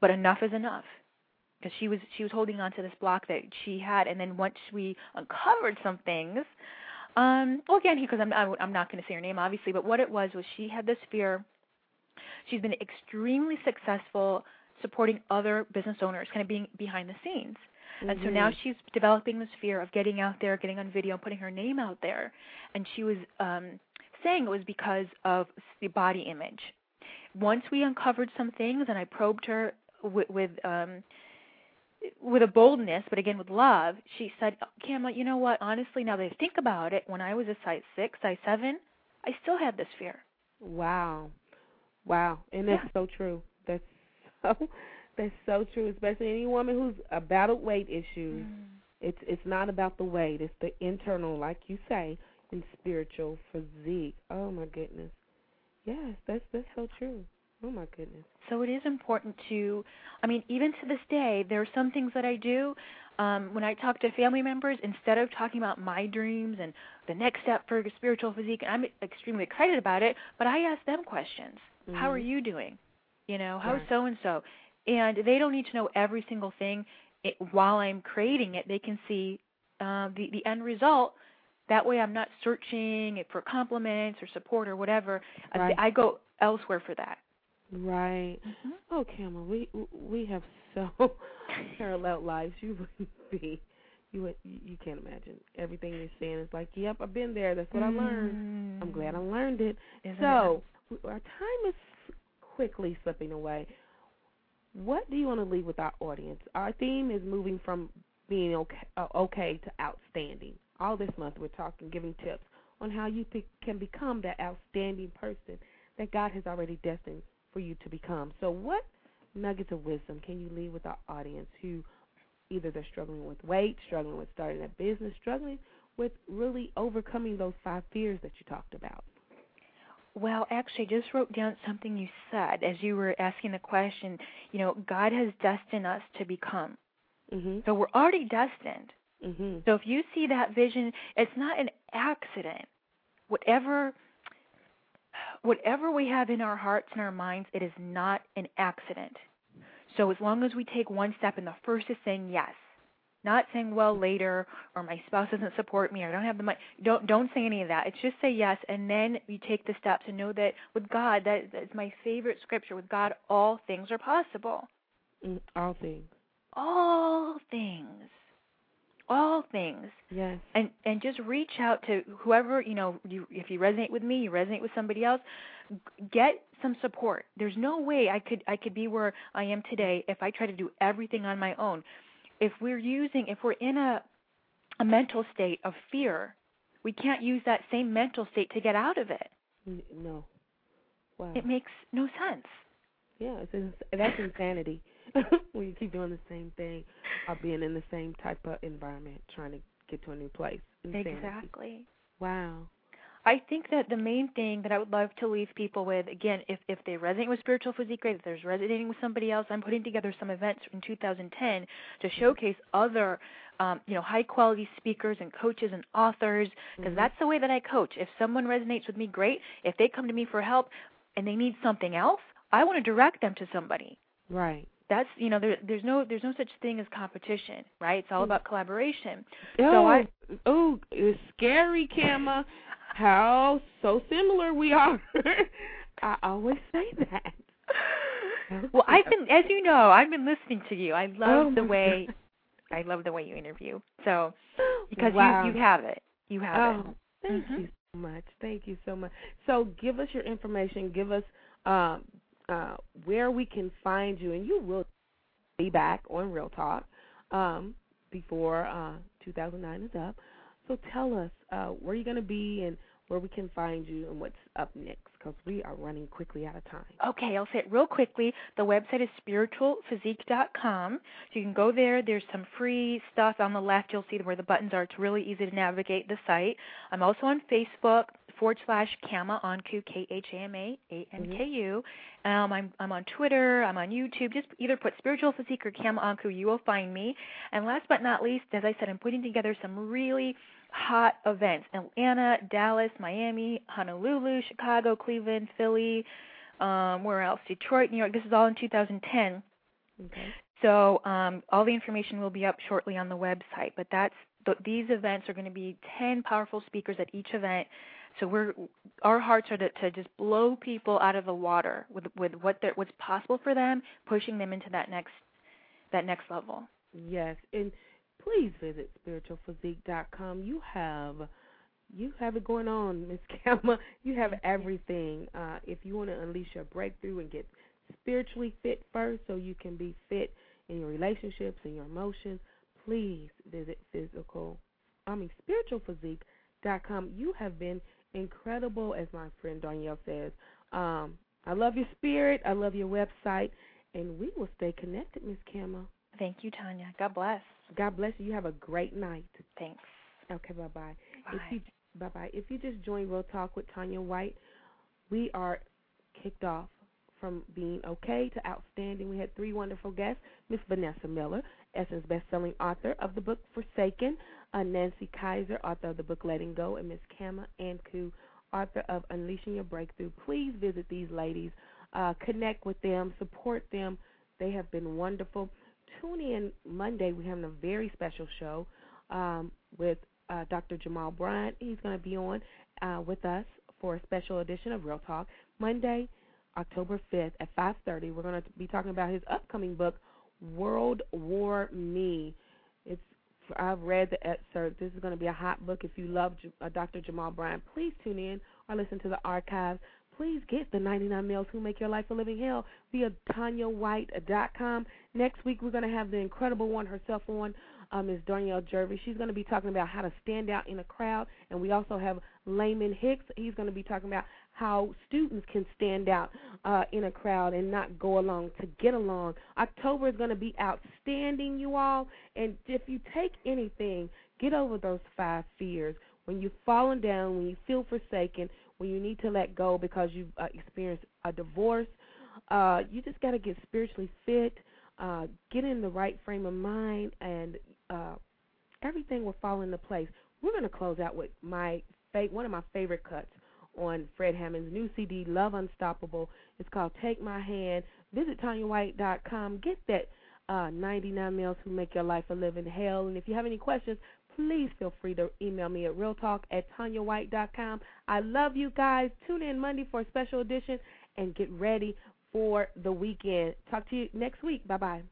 but enough is enough. Because she was she was holding on to this block that she had, and then once we uncovered some things, um, well, again, because I'm I- I'm not going to say her name, obviously, but what it was was she had this fear. She's been extremely successful supporting other business owners, kind of being behind the scenes. And so now Mhm. she's developing this fear of getting out there, getting on video, putting her name out there. And she was um, saying it was because of the body image. Once we uncovered some things, and I probed her with, with um, with a boldness, but again with love, she said, "Camilla, you know what? Honestly, now that I think about it, when I was a size six, size seven, I still had this fear." Wow. Wow. And that's Yeah. so true. That's that's so true, especially any woman who's uh, battled weight issues. It's it's not about the weight, it's the internal, like you say, and spiritual physique. Oh my goodness. Yes, that's that's so true. Oh my goodness. So it is important to, I mean, even to this day, there are some things that I do. Um, when I talk to family members, instead of talking about my dreams and the next step for spiritual physique, I'm extremely excited about it, but I ask them questions. How are Mhm. you doing? You know, how so and so? And they don't need to know every single thing it, while I'm creating it. They can see uh, the the end result. That way, I'm not searching for compliments or support or whatever. I- Right. I go elsewhere for that. Right. Mhm. Oh, Khama, we we have so parallel lives. You wouldn't be, you would, you can't imagine. Everything you're saying is like, yep, I've been there. That's what I learned. I'm glad I learned it. Isn't so w- our time is quickly slipping away. What do you want to leave with our audience? Our theme is moving from being okay, uh, okay to outstanding. All this month, we're talking, giving tips on how you pe- can become that outstanding person that God has already destined for you to become. So, what nuggets of wisdom can you leave with our audience who either they're struggling with weight, struggling with starting a business, struggling with really overcoming those five fears that you talked about? Well, actually, I just wrote down something you said as you were asking the question. You know, God has destined us to become. Mhm. So we're already destined. Mhm. So if you see that vision, it's not an accident. Whatever whatever we have in our hearts and our minds, it is not an accident. So as long as we take one step and the first is saying yes, not saying well later or my spouse doesn't support me or I don't have the money. Don't don't say any of that. It's just say yes and then you take the steps and know that with God that that's my favorite scripture. With God all things are possible. Mm, All things. All things. All things Yes. and and just reach out to whoever you know you if you resonate with me you resonate with somebody else get some support there's no way i could i could be where i am today if i try to do everything on my own if we're using if we're in a a mental state of fear we can't use that same mental state to get out of it No. Wow. it makes no sense Yeah, it's ins- that's insanity. when you keep doing the same thing or being in the same type of environment, trying to get to a new place. Insanity. exactly Wow. I think that the main thing that I would love to leave people with, again, if if they resonate with spiritual physique, great. If there's resonating with somebody else, I'm putting together some events in 2010 to showcase other, um, you know, high quality speakers and coaches and authors, because Mhm. that's the way that I coach. If someone resonates with me, great. If they come to me for help and they need something else, I want to direct them to somebody Right. That's you know there there's no there's no such thing as competition right it's all Mm. about collaboration Oh, So I- oh, it's scary, Khama. How so similar we are. I always say that. well i've been as you know i've been listening to you i love Oh the way i love the way you interview so because wow. you you have it you have Oh, it thank Mhm. you so much. Thank you so much. So, give us your information. Give us um, uh, where we can find you, and you will be back on Real Talk um, before uh, 2009 is up. So, tell us uh, where you're going to be and where we can find you and what's up next because we are running quickly out of time. Okay, I'll say it real quickly. The website is spiritualphysique.com. So you can go there. There's some free stuff on the left. You'll see where the buttons are. It's really easy to navigate the site. I'm also on Facebook forward slash Khama Anku K H A M A A N K U. Um, I'm I'm on Twitter. I'm on YouTube. Just either put Spiritual Physique or Khama Anku. You will find me. And last but not least, as I said, I'm putting together some really hot events Atlanta, Dallas, Miami, Honolulu, Chicago, Cleveland, Philly, um, where else? Detroit, New York. This is all in 2010. Okay. So um, all the information will be up shortly on the website. But that's th- these events are going to be 10 powerful speakers at each event. So we're our hearts are to, to just blow people out of the water with with what what's possible for them, pushing them into that next that next level. Yes, and please visit spiritualphysique.com. You have you have it going on, Miss Khama. You have everything. Uh, if you want to unleash your breakthrough and get spiritually fit first, so you can be fit in your relationships and your emotions, please visit physical. I mean spiritualphysique.com. You have been incredible, as my friend Danielle says. Um, I love your spirit. I love your website, and we will stay connected, Miss Khama. Thank you, Tanya. God bless. God bless you. You have a great night. Thanks. Okay, bye bye. Bye. If you bye bye. If you just joined Real Talk with Tanya White, we are kicked off from being okay to outstanding. We had three wonderful guests: Miss Vanessa Miller, Essence best-selling author of the book Forsaken, uh, Nancy Kaiser, author of the book Letting Go, and Miss Khama Anku, author of Unleashing Your Breakthrough. Please visit these ladies, uh, connect with them, support them. They have been wonderful. Tune in Monday. We're having a very special show um, with uh, Dr. Jamal Bryant. He's going to be on uh, with us for a special edition of Real Talk Monday, October 5th at 5:30. We're going to be talking about his upcoming book, World War Me. I've read the excerpt. This is going to be a hot book. If you love uh, Dr. Jamal Bryant, please tune in or listen to the archives. Please get the 99 Males Who Make Your Life a Living Hell via TanyaWhite.com. Next week, we're going to have the incredible one herself on, uh, Ms. Danielle Jervis. She's going to be talking about how to stand out in a crowd. And we also have Layman Hicks. He's going to be talking about how students can stand out uh, in a crowd and not go along to get along. October is going to be outstanding, you all. And if you take anything, get over those five fears. When you've fallen down, when you feel forsaken, when you need to let go because you've uh, experienced a divorce, uh, you just got to get spiritually fit, uh, get in the right frame of mind, and uh, everything will fall into place. We're going to close out with my one of my favorite cuts on Fred Hammond's new CD, Love Unstoppable. It's called Take My Hand. Visit TanyaWhite.com. Get that uh, 99 Males Who Make Your Life a Living Hell. And if you have any questions, please feel free to email me at realtalk at TanyaWhite.com. I love you guys. Tune in Monday for a special edition and get ready for the weekend. Talk to you next week. Bye bye.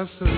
Precious Lord.